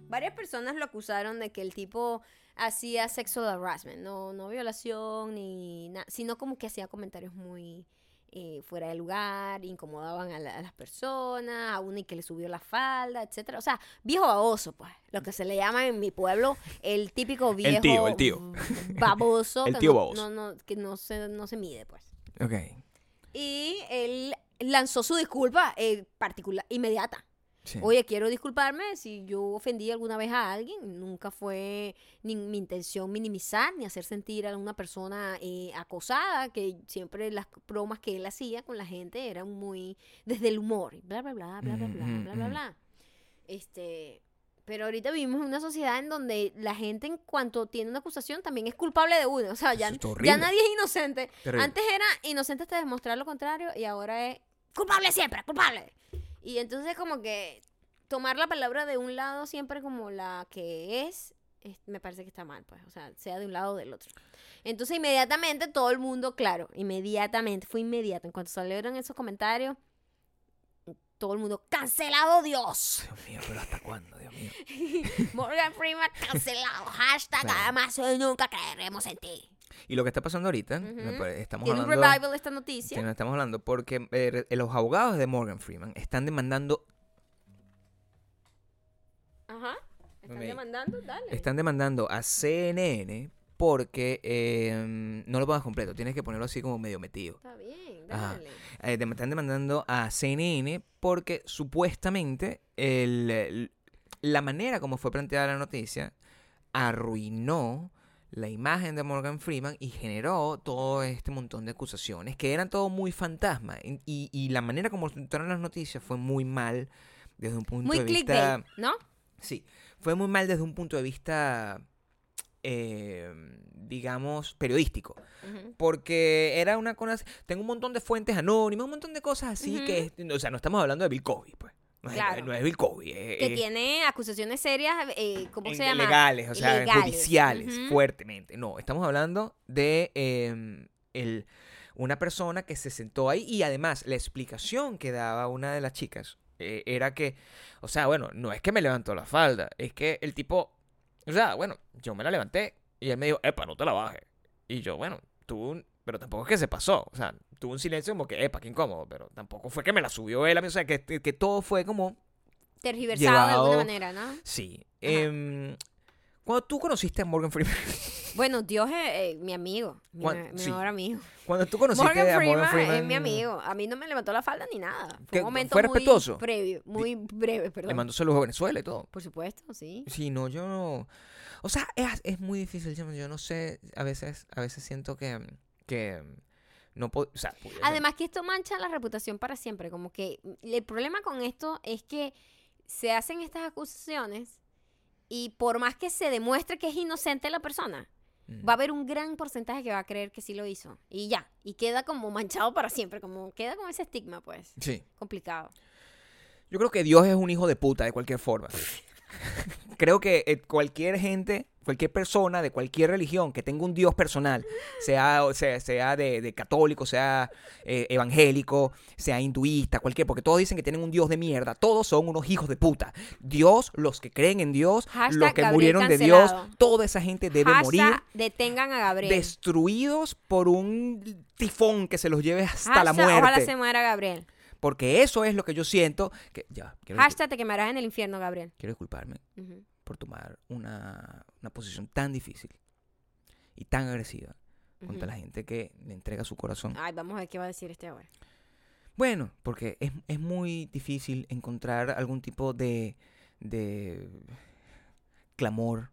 Varias personas lo acusaron de que el tipo hacía sexual harassment, no, no violación ni nada, sino como que hacía comentarios muy eh, fuera de lugar, incomodaban a, la- a las personas, a uno y que le subió la falda, etcétera. O sea, viejo baboso, pues, lo que se le llama en mi pueblo el típico viejo tío, el tío. baboso, *laughs* El tío no- baboso. no- no- que no se, no se mide, pues. Ok. Y él lanzó su disculpa eh, particular, inmediata. Sí. Oye, quiero disculparme si yo ofendí alguna vez a alguien. Nunca fue ni mi intención minimizar ni hacer sentir a una persona eh, acosada, que siempre las bromas que él hacía con la gente eran muy desde el humor. Bla, bla, bla, bla, bla, bla, Ujú, bla, bla, ujú. bla. Este, pero ahorita vivimos en una sociedad en donde la gente en cuanto tiene una acusación también es culpable de uno. O sea, ya, ya nadie es inocente. Terrible. Antes era inocente hasta demostrar lo contrario y ahora es culpable siempre, culpable. Y entonces como que tomar la palabra de un lado siempre como la que es, es- me parece que está mal, pues, o sea, sea de un lado o del otro. Entonces inmediatamente todo el mundo, claro, inmediatamente, fue inmediato, en cuanto salieron esos comentarios, todo el mundo, cancelado Dios. Dios mío, pero ¿hasta cuándo, Dios mío? *laughs* Morgan Freeman cancelado, hashtag, Claro. además hoy nunca creeremos en ti. Y lo que está pasando ahorita, pare- estamos Tiene un hablando... revival de esta noticia. Estamos hablando porque eh, los abogados de Morgan Freeman están demandando Ajá. ¿Están demandando? Dale. están demandando a CNN porque eh, no lo pongas completo, tienes que ponerlo así como medio metido. Está bien, dale. Eh, están demandando a CNN porque supuestamente el- el- la manera como fue planteada la noticia arruinó la imagen de Morgan Freeman y generó todo este montón de acusaciones que eran todo muy fantasma y, la manera como trataron las noticias fue muy mal desde un punto Muy de vista clickbait, ¿no? Sí, fue muy mal desde un punto de vista, eh, digamos, periodístico. Porque era una cosa... Tengo un montón de fuentes anónimas, un montón de cosas así que... O sea, no estamos hablando de Bill Cosby, pues. No es, Claro. no es Bill Cosby. es- Que tiene acusaciones serias, eh, ¿cómo en- se llama? Legales, o sea, Legales. judiciales, fuertemente. No, estamos hablando de eh, el, una persona que se sentó ahí y además la explicación que daba una de las chicas eh, era que, o sea, bueno, no es que me levantó la falda, es que el tipo, o sea, bueno, yo me la levanté y él me dijo, epa, no te la bajes. Y yo, bueno, un, pero tampoco es que se pasó, o sea, tuvo un silencio como que, epa, qué incómodo, pero tampoco fue que me la subió él a mí, o sea, que, que todo fue como Tergiversado de alguna manera, ¿no? Sí. Em, cuando tú conociste a Morgan Freeman, *laughs* Bueno, Dios es eh, mi amigo, mi, sí. mejor amigo. cuando tú conociste Morgan a Freeman, Morgan Freeman, es mi amigo. A mí no me levantó la falda ni nada. Fue ¿Qué- un momento fue muy respetuoso? previo, muy breve, le perdón. mandó saludos a Venezuela y todo. Por supuesto, sí. Sí, no, yo no. O sea, es, es muy difícil. Yo yo no sé. A veces, a veces siento que, que no puedo. O sea, Además que esto mancha la reputación para siempre. Como que el problema con esto es que se hacen estas acusaciones y por más que se demuestre que es inocente la persona, Mm. va a haber un gran porcentaje que va a creer que sí lo hizo. Y ya. Y queda como manchado para siempre. Como queda con ese estigma, pues. Sí. Complicado. Yo creo que Dios es un hijo de puta de cualquier forma. *laughs* creo que eh, cualquier gente, cualquier persona de cualquier religión que tenga un Dios personal, sea, sea, sea de, de católico, sea eh, evangélico, sea hinduista, cualquier, porque todos dicen que tienen un Dios de mierda, todos son unos hijos de puta. Dios, los que creen en Dios, Hashtag los que Gabriel murieron de Dios, toda esa gente debe Hashtag morir detengan a Gabriel. destruidos por un tifón que se los lleve hasta la muerte. Ojalá se muera Gabriel. Porque eso es lo que yo siento. Que, ya, Hashtag te quemarás en el infierno, Gabriel. quiero disculparme. Por tomar una, una posición tan difícil y tan agresiva contra la gente que le entrega su corazón. Ay, vamos a ver qué va a decir este ahora. Bueno, porque es, es muy difícil encontrar algún tipo de, de clamor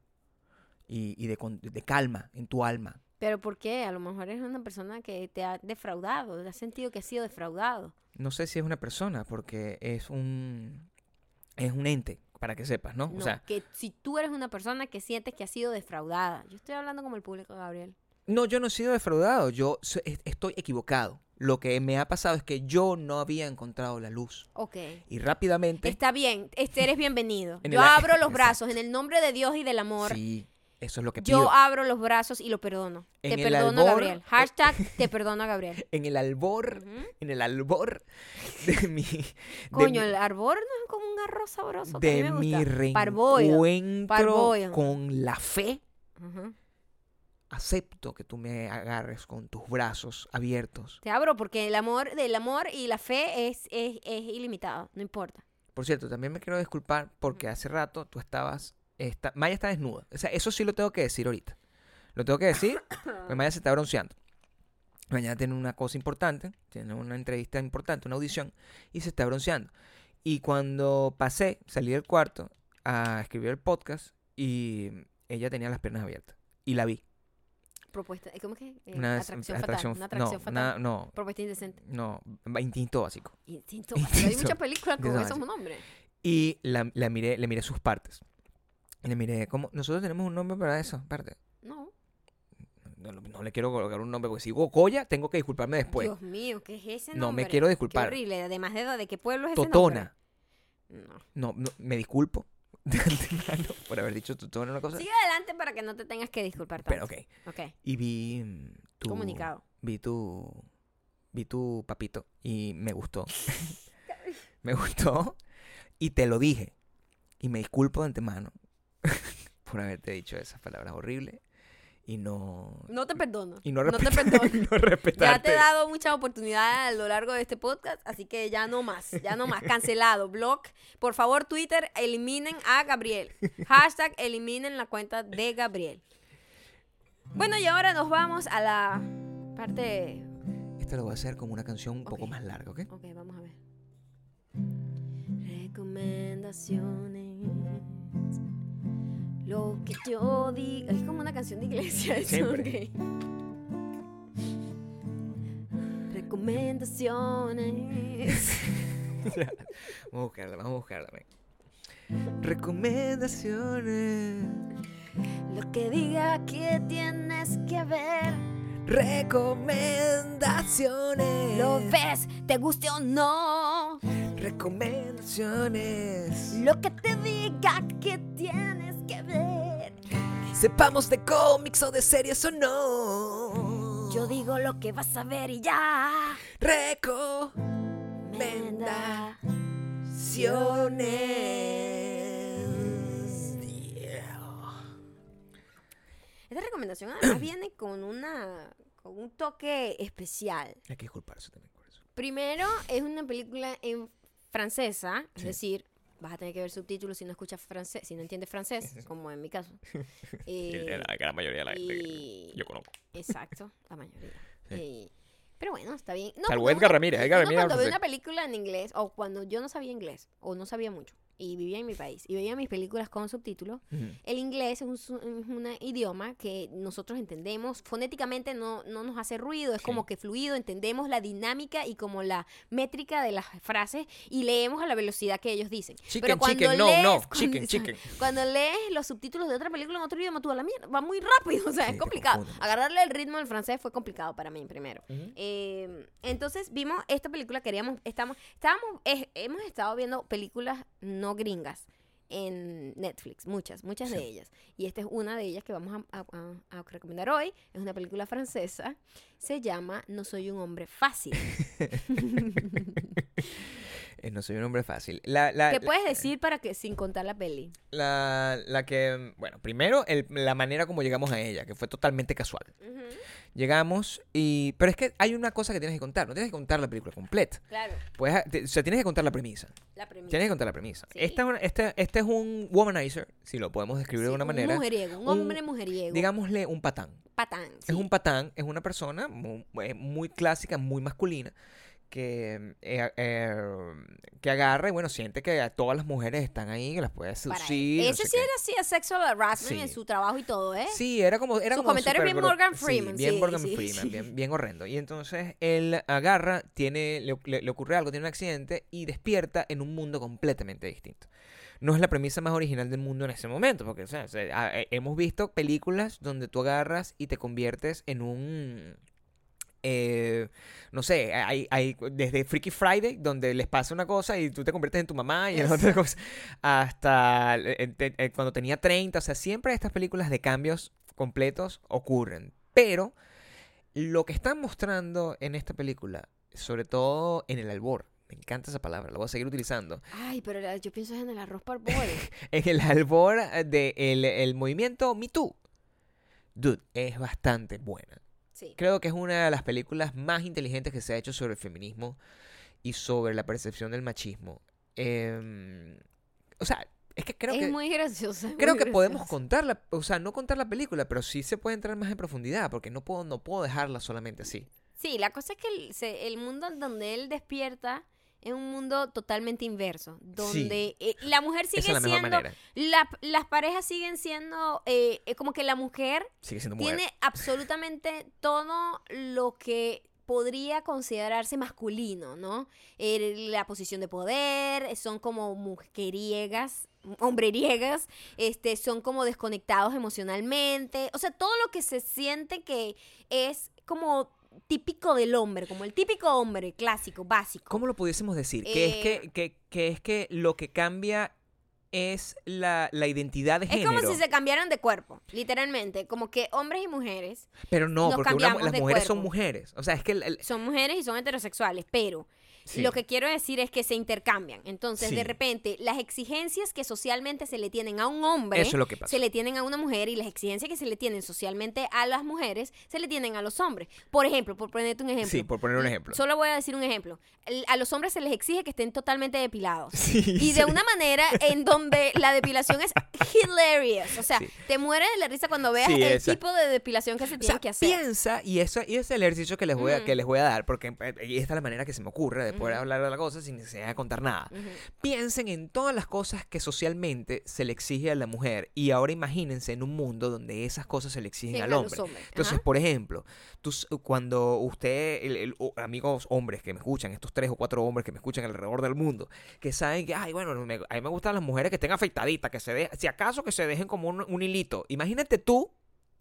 y, y de, de calma en tu alma. Pero ¿por qué? A lo mejor es una persona que te ha defraudado, te has sentido que has sido defraudado. No sé si es una persona, porque es un, es un ente, para que sepas, ¿no? No, O sea, que si tú eres una persona que sientes que has sido defraudada. Yo estoy hablando como el público, Gabriel. No, yo no he sido defraudado, yo estoy equivocado. Lo que me ha pasado es que yo no había encontrado la luz. Ok. Y rápidamente... Está bien, este eres bienvenido. *laughs* En Yo abro los brazos en el nombre de Dios y del amor. Sí, Eso es lo que pido. Yo abro los brazos y lo perdono. En te perdono, albor- Gabriel. *laughs* Hashtag te perdono, Gabriel. *laughs* En el albor, en el albor de mi... de Coño, mi- el arbor no es como un arroz sabroso. que de me mi gusta. Reencuentro con la fe, acepto que tú me agarres con tus brazos abiertos. Te abro porque el amor, el amor y la fe es, es, es ilimitado. No importa. Por cierto, también me quiero disculpar porque hace rato tú estabas... Maya está desnuda. O sea, eso sí lo tengo que decir ahorita. Lo tengo que decir porque Maya se está bronceando. Mañana tiene una cosa importante, tiene una entrevista importante, una audición, y se está bronceando. Y cuando pasé, salí del cuarto a escribir el podcast y ella tenía las piernas abiertas. Y la vi. Propuesta. ¿Cómo es que? Eh, Una atracción, atracción- fatal. Una atracción no, fatal. una- no, Propuesta indecente. no, instinto básico. Instinto. Instinto. Hay muchas películas con esos básico. nombres. Y la, la miré, le miré sus partes. Le miré, ¿cómo? Nosotros tenemos un nombre para eso, aparte. No. No, no- no le quiero colocar un nombre porque si digo Goya, tengo que disculparme después. Dios mío, ¿qué es ese No me nombre? quiero Qué disculpar. horrible. Además de, ¿de qué pueblo es ese Totona. nombre? No. No, no, me disculpo *laughs* de antemano por haber dicho Totona una cosa. Sigue adelante para que no te tengas que disculpar tanto. Pero ok. Ok. Y vi mm, tu... Comunicado. Vi tu... Vi tu papito y me gustó. *laughs* *laughs* me gustó y te lo dije. Y me disculpo de antemano por haberte dicho esas palabras horribles y no... No te perdono. Y no, no te perdono. *laughs* no. Ya te he dado muchas oportunidades a lo largo de este podcast, así que ya no más, ya no más. Cancelado, *laughs* blog. Por favor, Twitter, eliminen a Gabriel. Hashtag eliminen la cuenta de Gabriel. Bueno, y ahora nos vamos a la parte... Esto lo voy a hacer como una canción un poco Ok. más larga, ¿ok? Ok, vamos a ver. Recomendaciones. Lo que yo digo... Es como una canción de iglesia. *laughs* eso, Siempre. ok. Recomendaciones. *laughs* Vamos a buscarla, vamos a buscarla. ven. Recomendaciones. Lo que diga que tienes que ver. Recomendaciones. Lo ves, te guste o no. Recomendaciones. Lo que te diga que tienes que ver. Sepamos de cómics o de series o no. Yo digo lo que vas a ver y ya. Recomendaciones. Esta recomendación *clears throat* además viene con una con un toque especial. Hay que disculparse también por eso. Primero es una película en francesa, es Sí. decir, vas a tener que ver subtítulos si no escuchas francés, si no entiendes francés, *laughs* como en mi caso. *laughs* Eh, la gran mayoría de la gente y- que yo conozco. Exacto, la mayoría. Sí. Pero bueno, está bien. No, Salvo Edgar Ramírez. Edgar Ramírez. cuando ve francés. una película en inglés o cuando yo no sabía inglés o no sabía mucho y vivía en mi país y veía mis películas con subtítulos, Ujú. el inglés es un, es un idioma que nosotros entendemos fonéticamente no, no nos hace ruido, es Sí. como que fluido, entendemos la dinámica y como la métrica de las frases y leemos a la velocidad que ellos dicen. Chicken, Pero cuando chicken, no, lees, no, cuando- chicken, *laughs* chicken. Cuando lees los subtítulos de otra película en otro idioma, tú a la mierda, va muy rápido, *laughs* o sea, Sí, es complicado. Agarrarle el ritmo del francés fue complicado para mí primero. Ujú. Eh, entonces vimos esta película, queríamos, estamos, estábamos, eh, hemos estado viendo películas no gringas en Netflix, muchas, muchas de ellas. Y esta es una de ellas que vamos a, a- a- a recomendar hoy. Es una película francesa. Se llama No soy un hombre fácil. *laughs* *laughs* Eh, no soy un hombre fácil. La, la, ¿Qué puedes decir para que sin contar la peli? la, la que, bueno, primero el- la manera como llegamos a ella, que fue totalmente casual. Llegamos y, pero es que hay una cosa que tienes que contar, no tienes que contar la película completa. Claro, Pues, te- o sea, tienes que contar la premisa. la premisa. Tienes que contar la premisa. Sí. Esta es una- este, este es un womanizer, si lo podemos describir de Sí, alguna un manera. mujeriego, un, un- hombre mujeriego. Digámosle un patán. patán. Es sí. un patán, es una persona muy, eh, muy clásica, muy masculina, que, eh, eh, que agarra y bueno, siente que a todas las mujeres están ahí, que las puede seducir. no Ese sé sí qué. era así, a sexual harassment Sí. en su trabajo y todo, ¿eh? Sí, era como. Era Sus como comentarios bien Morgan sí, Freeman, bien sí, Morgan Freeman. Bien, *laughs* bien horrendo. Y entonces él agarra, tiene, le, le- le ocurre algo, tiene un accidente y despierta en un mundo completamente distinto. No es la premisa más original del mundo en ese momento, porque o sea, o sea, a- eh, hemos visto películas donde tú agarras y te conviertes en un eh, no sé, hay, hay desde Freaky Friday, donde les pasa una cosa y tú te conviertes en tu mamá y en otra cosa, hasta eh, eh, cuando tenía 30, o sea, siempre estas películas de cambios completos ocurren. Pero lo que están mostrando en esta película, sobre todo en el albor, me encanta esa palabra, la voy a seguir utilizando, Ay, pero la- yo pienso en el arroz por boy. *laughs* en el albor del el movimiento Me Too. Dude, es bastante buena. Sí. Creo que es una de las películas más inteligentes que se ha hecho sobre el feminismo y sobre la percepción del machismo. Em, o sea, es que creo es que muy graciosa. es creo muy que podemos contarla, o sea, no contar la película, pero sí se puede entrar más en profundidad, porque no puedo no puedo dejarla solamente así. Sí, la cosa es que el, se- el mundo en donde él despierta es un mundo totalmente inverso, donde eh, la mujer sigue es siendo, la- las parejas siguen siendo, eh, eh, como que la mujer Sigue siendo mujer. tiene absolutamente todo lo que podría considerarse masculino, ¿no? La posición de poder, son como mujeriegas, hombreriegas, este, son como desconectados emocionalmente, o sea, todo lo que se siente que es como típico del hombre, como el típico hombre clásico, básico. ¿Cómo lo pudiésemos decir? Que es Eh, que, que, que es que lo que cambia es la, la identidad de Es género. como si se cambiaran de cuerpo, literalmente, como que hombres y mujeres Pero no, nos porque una- las mujeres son mujeres. O sea, es que el- el- son mujeres y son heterosexuales, pero sí. Lo que quiero decir es que se intercambian. Entonces, Sí. de repente, las exigencias que socialmente se le tienen a un hombre, Eso es lo que pasa. se le tienen a una mujer y las exigencias que se le tienen socialmente a las mujeres, se le tienen a los hombres. Por ejemplo, por ponerte un ejemplo. Sí, por poner un ejemplo. Solo voy a decir un ejemplo. A los hombres se les exige que estén totalmente depilados. *laughs* Sí, Y de una manera en donde la depilación es hilarious. O sea, te mueres de la risa cuando veas el esa. tipo de depilación que se O tiene sea, que hacer. piensa, y eso y ese es el ejercicio que les voy a, que les voy a dar, porque eh, y esta es la manera que se me ocurre de poder hablar de la cosa sin necesidad de contar nada. Piensen en todas las cosas que socialmente se le exige a la mujer y ahora imagínense en un mundo donde esas cosas se le exigen Sí, al a hombre. Entonces, Ajá. por ejemplo, tú, cuando usted, el- amigos hombres que me escuchan, estos tres o cuatro hombres que me escuchan alrededor del mundo, que saben que, ay, bueno, me- a mí me gustan las mujeres que estén afeitaditas, que se de, si acaso que se dejen como un, un hilito. Imagínate tú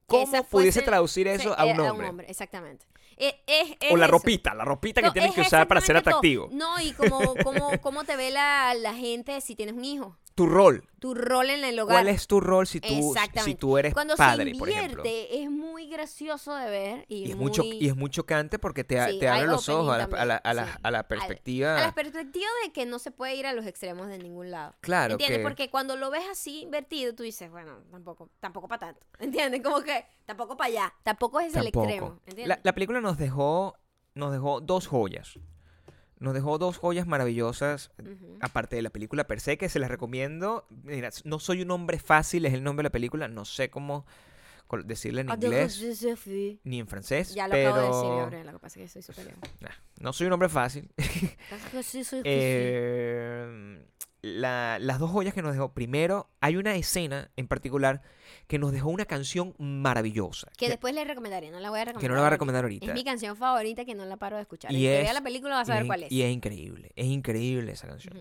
cómo pudiese traducir eso a eh, un hombre. exactamente. Es- es O la eso. ropita, la ropita que tienes es que usar para ser atractivo. No, y como, como, cómo te ve la, la gente si tienes un hijo. *laughs* Tu rol. Tu rol en el hogar. ¿Cuál es tu rol si tú, si tú eres Cuando padre, se por ejemplo? invierte, es muy gracioso de ver. Y, Y es, muy, muy cho- y es muy chocante porque te, Sí, te abre los ojos a la, a la- a la- a perspectiva. A la perspectiva de que no se puede ir a los extremos de ningún lado. claro ¿Entiendes? que Porque cuando lo ves así invertido, tú dices, bueno, tampoco, tampoco para tanto. *laughs* ¿Entiendes? Como que tampoco para allá. Tampoco es el tampoco. extremo. ¿Entiendes? La, la película nos dejó, nos dejó dos joyas. Nos dejó dos joyas maravillosas, Ujú. aparte de la película per se, que se las recomiendo. Mira, no soy un hombre fácil, es el nombre de la película. No sé cómo decirle en Ah, inglés ni en francés. Ya lo pero... acabo de decir, Gabriel. Lo que pasa es que soy superior. Nah, no soy un hombre fácil. *laughs* Eh, la- las dos joyas que nos dejó. Primero, hay una escena en particular que nos dejó una canción maravillosa. Que que- después le recomendaré, no la voy a recomendar. que no la voy a recomendar ahorita. Es mi canción favorita que no la paro de escuchar. Y que es- vea la película vas a es- cuál es. Y es increíble, es increíble esa canción.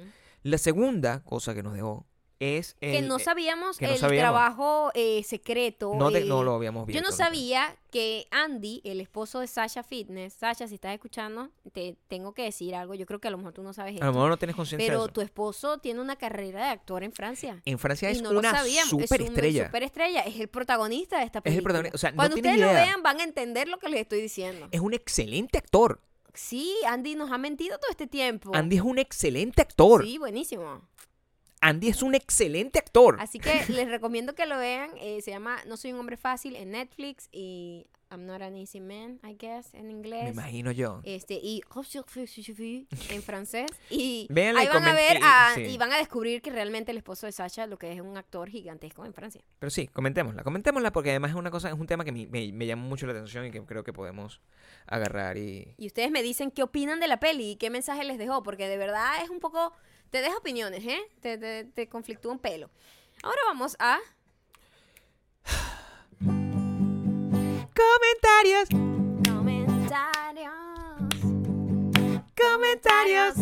La segunda cosa que nos dejó es que no eh, sabíamos que no el sabíamos. trabajo eh, secreto. no, te- eh, no lo habíamos visto. Yo no sabía que Andy, el esposo de Sasha Fitness, Sasha, si estás escuchando, te tengo que decir algo. Yo creo que a lo mejor tú no sabes A esto. lo mejor no tienes conciencia de Pero eso. tu esposo tiene una carrera de actor en Francia. En Francia es no una superestrella. Es superestrella. Es el protagonista de esta el película. protagonista, o sea, no Cuando ustedes lo vean, van a entender lo que les estoy diciendo. Es un excelente actor. Sí, Andy nos ha mentido todo este tiempo. Andy es un excelente actor. Sí, buenísimo. Andy es un excelente actor. Así que *laughs* les recomiendo que lo vean. eh, se llama No soy un hombre fácil en Netflix y I'm not an easy man, I guess, en Me inglés. imagino yo. Este, y en *laughs* francés. Y Véanla y ahí van a ver y- a- sí. y van a descubrir que realmente el esposo de Sasha lo que es un actor gigantesco en Francia. Pero sí, comentémosla. Comentémosla porque además es una cosa, es un tema que me, me, me llama mucho la atención y que creo que podemos agarrar y... Y ustedes me dicen qué opinan de la peli y qué mensaje les dejó, porque de verdad es un poco... Te deja opiniones, ¿eh? Te, te, te conflictúa un pelo. Ahora vamos a... Comentarios, Comentarios. comentarios,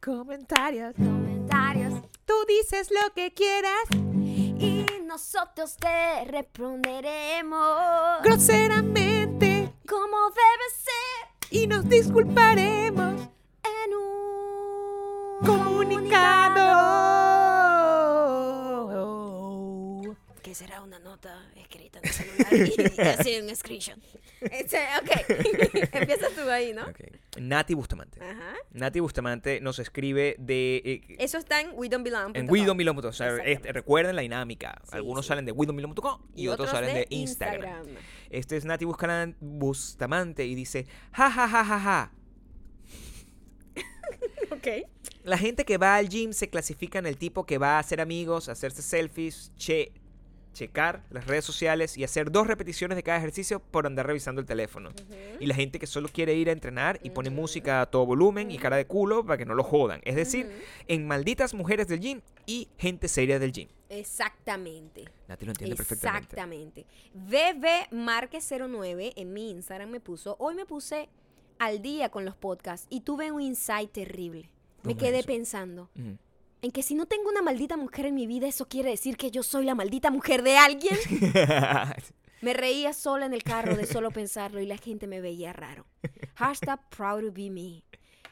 comentarios. Comentarios. Tú dices lo que quieras Y nosotros te responderemos groseramente. como y nos disculparemos. En un Comunicado. que será una nota escrita en el celular *laughs* *laughs* y hacer un screenshot. Ok, *laughs* empiezas tú ahí, ¿no? Ok. Nati Bustamante. Ajá. Nati Bustamante nos escribe de... eh, Eso está en we don't belong. en. O sea, Exactamente. este, recuerden la dinámica. Sí, Algunos sí. salen de widomilon.com y, otros, salen de, Instagram. Este es Nati Bustamante y dice, ja, ja, ja, ja, ja. Ok. La gente que va al gym se clasifica en el tipo que va a hacer amigos, hacerse selfies, che, checar las redes sociales y hacer dos repeticiones de cada ejercicio por andar revisando el teléfono. Y la gente que solo quiere ir a entrenar y pone música a todo volumen y cara de culo para que no lo jodan. Es decir, en malditas mujeres del gym y gente seria del gym. Exactamente. Nati lo entiende perfectamente. Exactamente. BB Márquez 09 en mi Instagram me puso, hoy me puse al día con los podcasts y tuve un insight terrible. Me ¿Cómo es quedé eso? pensando en que si no tengo una maldita mujer en mi vida, eso quiere decir que yo soy la maldita mujer de alguien. *laughs* Me reía sola en el carro de solo pensarlo y la gente me veía raro. Hashtag proud to be me.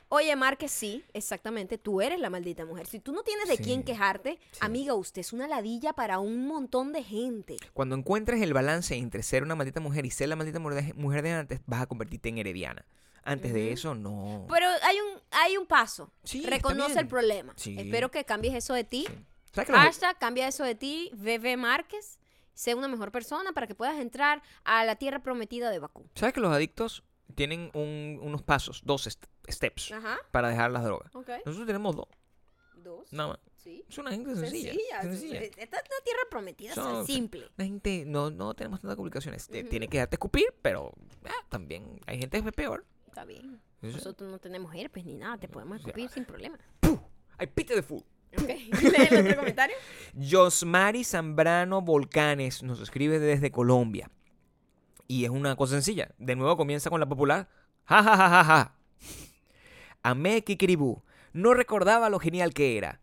Oye, Márquez, sí, exactamente, tú eres la maldita mujer. Si tú no tienes de Sí, quién quejarte, sí. amiga, usted es una ladilla para un montón de gente. Cuando encuentres el balance entre ser una maldita mujer y ser la maldita mujer de- antes, vas a convertirte en herediana. Antes de eso, no. Pero hay un, hay un paso. Sí, Reconoce el problema. Sí. Espero que cambies eso de ti. Sí. ¿Sabes que los- Hashtag, cambia eso de ti, BB Márquez. Sé una mejor persona para que puedas entrar a la tierra prometida de Bakú. ¿Sabes que los adictos tienen un- unos pasos, dos steps Ajá. para dejar las drogas? Nosotros tenemos dos, Dos. nada más. Sí. Es una gente sencilla. Sencilla. sencilla. Esta es una tierra prometida, Son- simple. La gente, no, no tenemos tantas complicaciones. Ujú. Tiene que darte escupir, pero ah, también hay gente que es peor. Está bien. Nosotros no tenemos herpes ni nada, te podemos sea, escupir sin problema. Hay pite de full. Ok. *laughs* Lee el otro comentario. Josmari Zambrano Volcanes nos escribe desde Colombia. Y es una cosa sencilla. De nuevo comienza con la popular. Ja, ja, ja, ja, ja. Amé Kikiribú. No recordaba lo genial que era.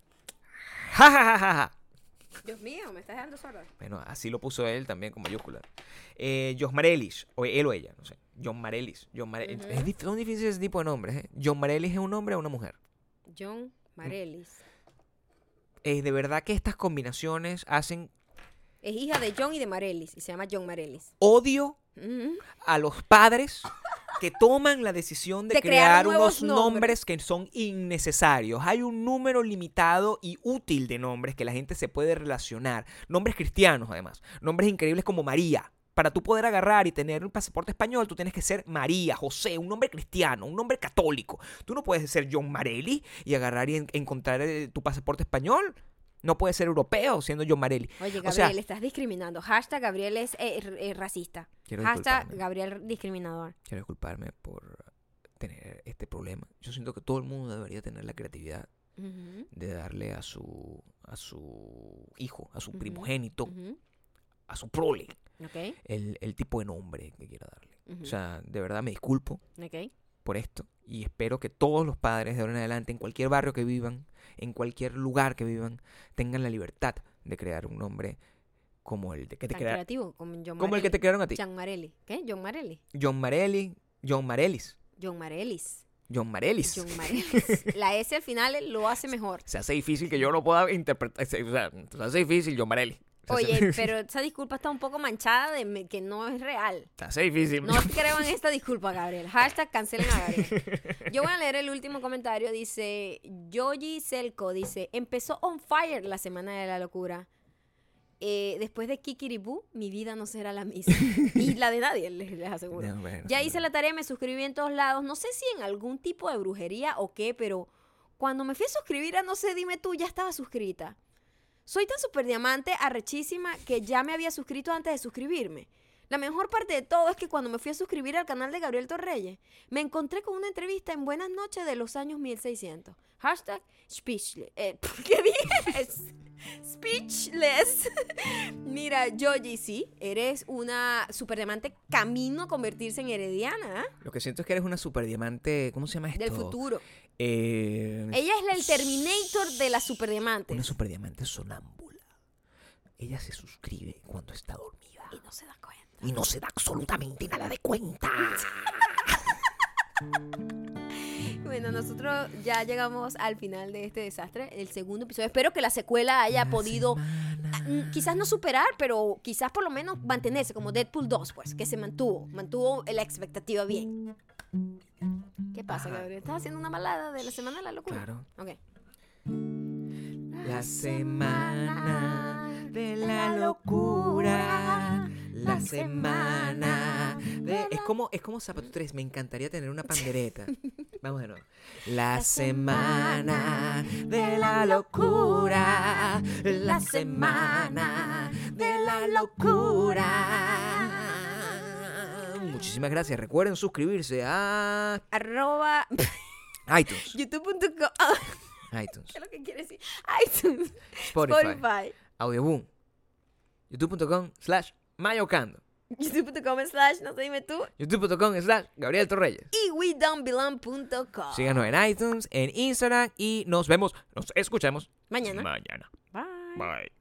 Ja, ja, ja, ja, ja. Dios mío, me estás dejando sorda. Bueno, así lo puso él también con mayúsculas. Eh, Josmarelis, o él o ella, no sé. John Marelis. John Mare- Ujú. es son difíciles ese tipo de nombres. ¿eh? John Marelis es un hombre o una mujer. John Marelis. Eh, de verdad que estas combinaciones hacen Es hija de John y de Marelis y se llama John Marelis. odio a los padres que toman la decisión de, De crear unos nombres. nombres. que son innecesarios. Hay un número limitado y útil de nombres que la gente se puede relacionar. Nombres cristianos, además. Nombres increíbles como María. Para tú poder agarrar y tener un pasaporte español, tú tienes que ser María, José, un nombre cristiano, un nombre católico. Tú no puedes ser John Marelli y agarrar y en- encontrar eh, tu pasaporte español. No puedes ser europeo siendo John Marelli. Oye, O Gabriel, sea- estás discriminando. Hashtag Gabriel es eh, eh, racista. Hashtag. Gabriel discriminador. Quiero disculparme por tener este problema. Yo siento que todo el mundo debería tener la creatividad de darle a su a su hijo, a su primogénito. A su prole, Ok, el, el tipo de nombre que quiera darle. O sea, de verdad me disculpo por esto y espero que todos los padres de ahora en adelante, en cualquier barrio que vivan, en cualquier lugar que vivan, tengan la libertad de crear un nombre como el de que te Tan crea- creativo como John como el que te crearon a ti. John Marelli. ¿Qué? John Marelli. John Marelli, John Marelis, John Marelis. John Marelis. John *laughs* Marelis. La S al final lo hace mejor. Se hace difícil que yo lo pueda interpretar. Se- O sea, se hace difícil, John Marelli. Oye, pero esa disculpa está un poco manchada de me- que no es real. Hace difícil. No creo en esta disculpa, Gabriel. Hashtag cancelen a Gabriel. Yo voy a leer el último comentario. Dice, Yoji Selco, dice, empezó on fire la semana de la locura. Eh, después de Kikiribú, mi vida no será la misma. *laughs* y la de nadie, les, les aseguro. No, bueno, Ya hice la tarea, me suscribí en todos lados. No sé si en algún tipo de brujería o qué, pero cuando me fui a suscribir a No sé, dime tú, ya estaba suscrita. Soy tan super diamante, arrechísima, que ya me había suscrito antes de suscribirme. La mejor parte de todo es que cuando me fui a suscribir al canal de Gabriel Torreyes, me encontré con una entrevista en Buenas noches de los años 1600. Hashtag speechless. Eh, *laughs* ¿Qué dije? Es- *laughs* Speechless. *laughs* Mira, Yoji, sí, eres una super diamante camino a convertirse en herediana, ¿ah? Lo que siento es que eres una super diamante. ¿Cómo se llama esto? Del futuro. Eh, Ella es la- el Terminator de las super diamantes. Una super diamante sonámbula. Ella se suscribe cuando está dormida. Y no se da cuenta. Y no se da absolutamente nada de cuenta. *laughs* Bueno, nosotros ya llegamos al final de este desastre, el segundo episodio. Espero que la secuela haya podido, ah, mm, quizás no superar, pero quizás por lo menos mantenerse como Deadpool 2, pues, que se mantuvo, mantuvo la expectativa bien. ¿Qué pasa, Ajá. Gabriel? ¿Estás haciendo una balada de la semana de la locura? Claro. Ok. La semana de la locura. La semana de... Es como, es como Zapato 3. Me encantaría tener una pandereta. *laughs* Vamos de nuevo. La semana de la locura. La semana de la locura. Muchísimas gracias. Recuerden suscribirse a Arroba *laughs* iTunes. youtube.com. *laughs* ITunes. ¿Qué es lo que quiere decir? iTunes. Spotify. Spotify. Audioboom. YouTube.com slash mayocando. youtube.com slash no sé dime tú youtube.com slash Gabriel Torreyes. y wedon'tbelong.com Síganos en iTunes, en Instagram y nos vemos, nos escuchamos mañana mañana. bye Bye.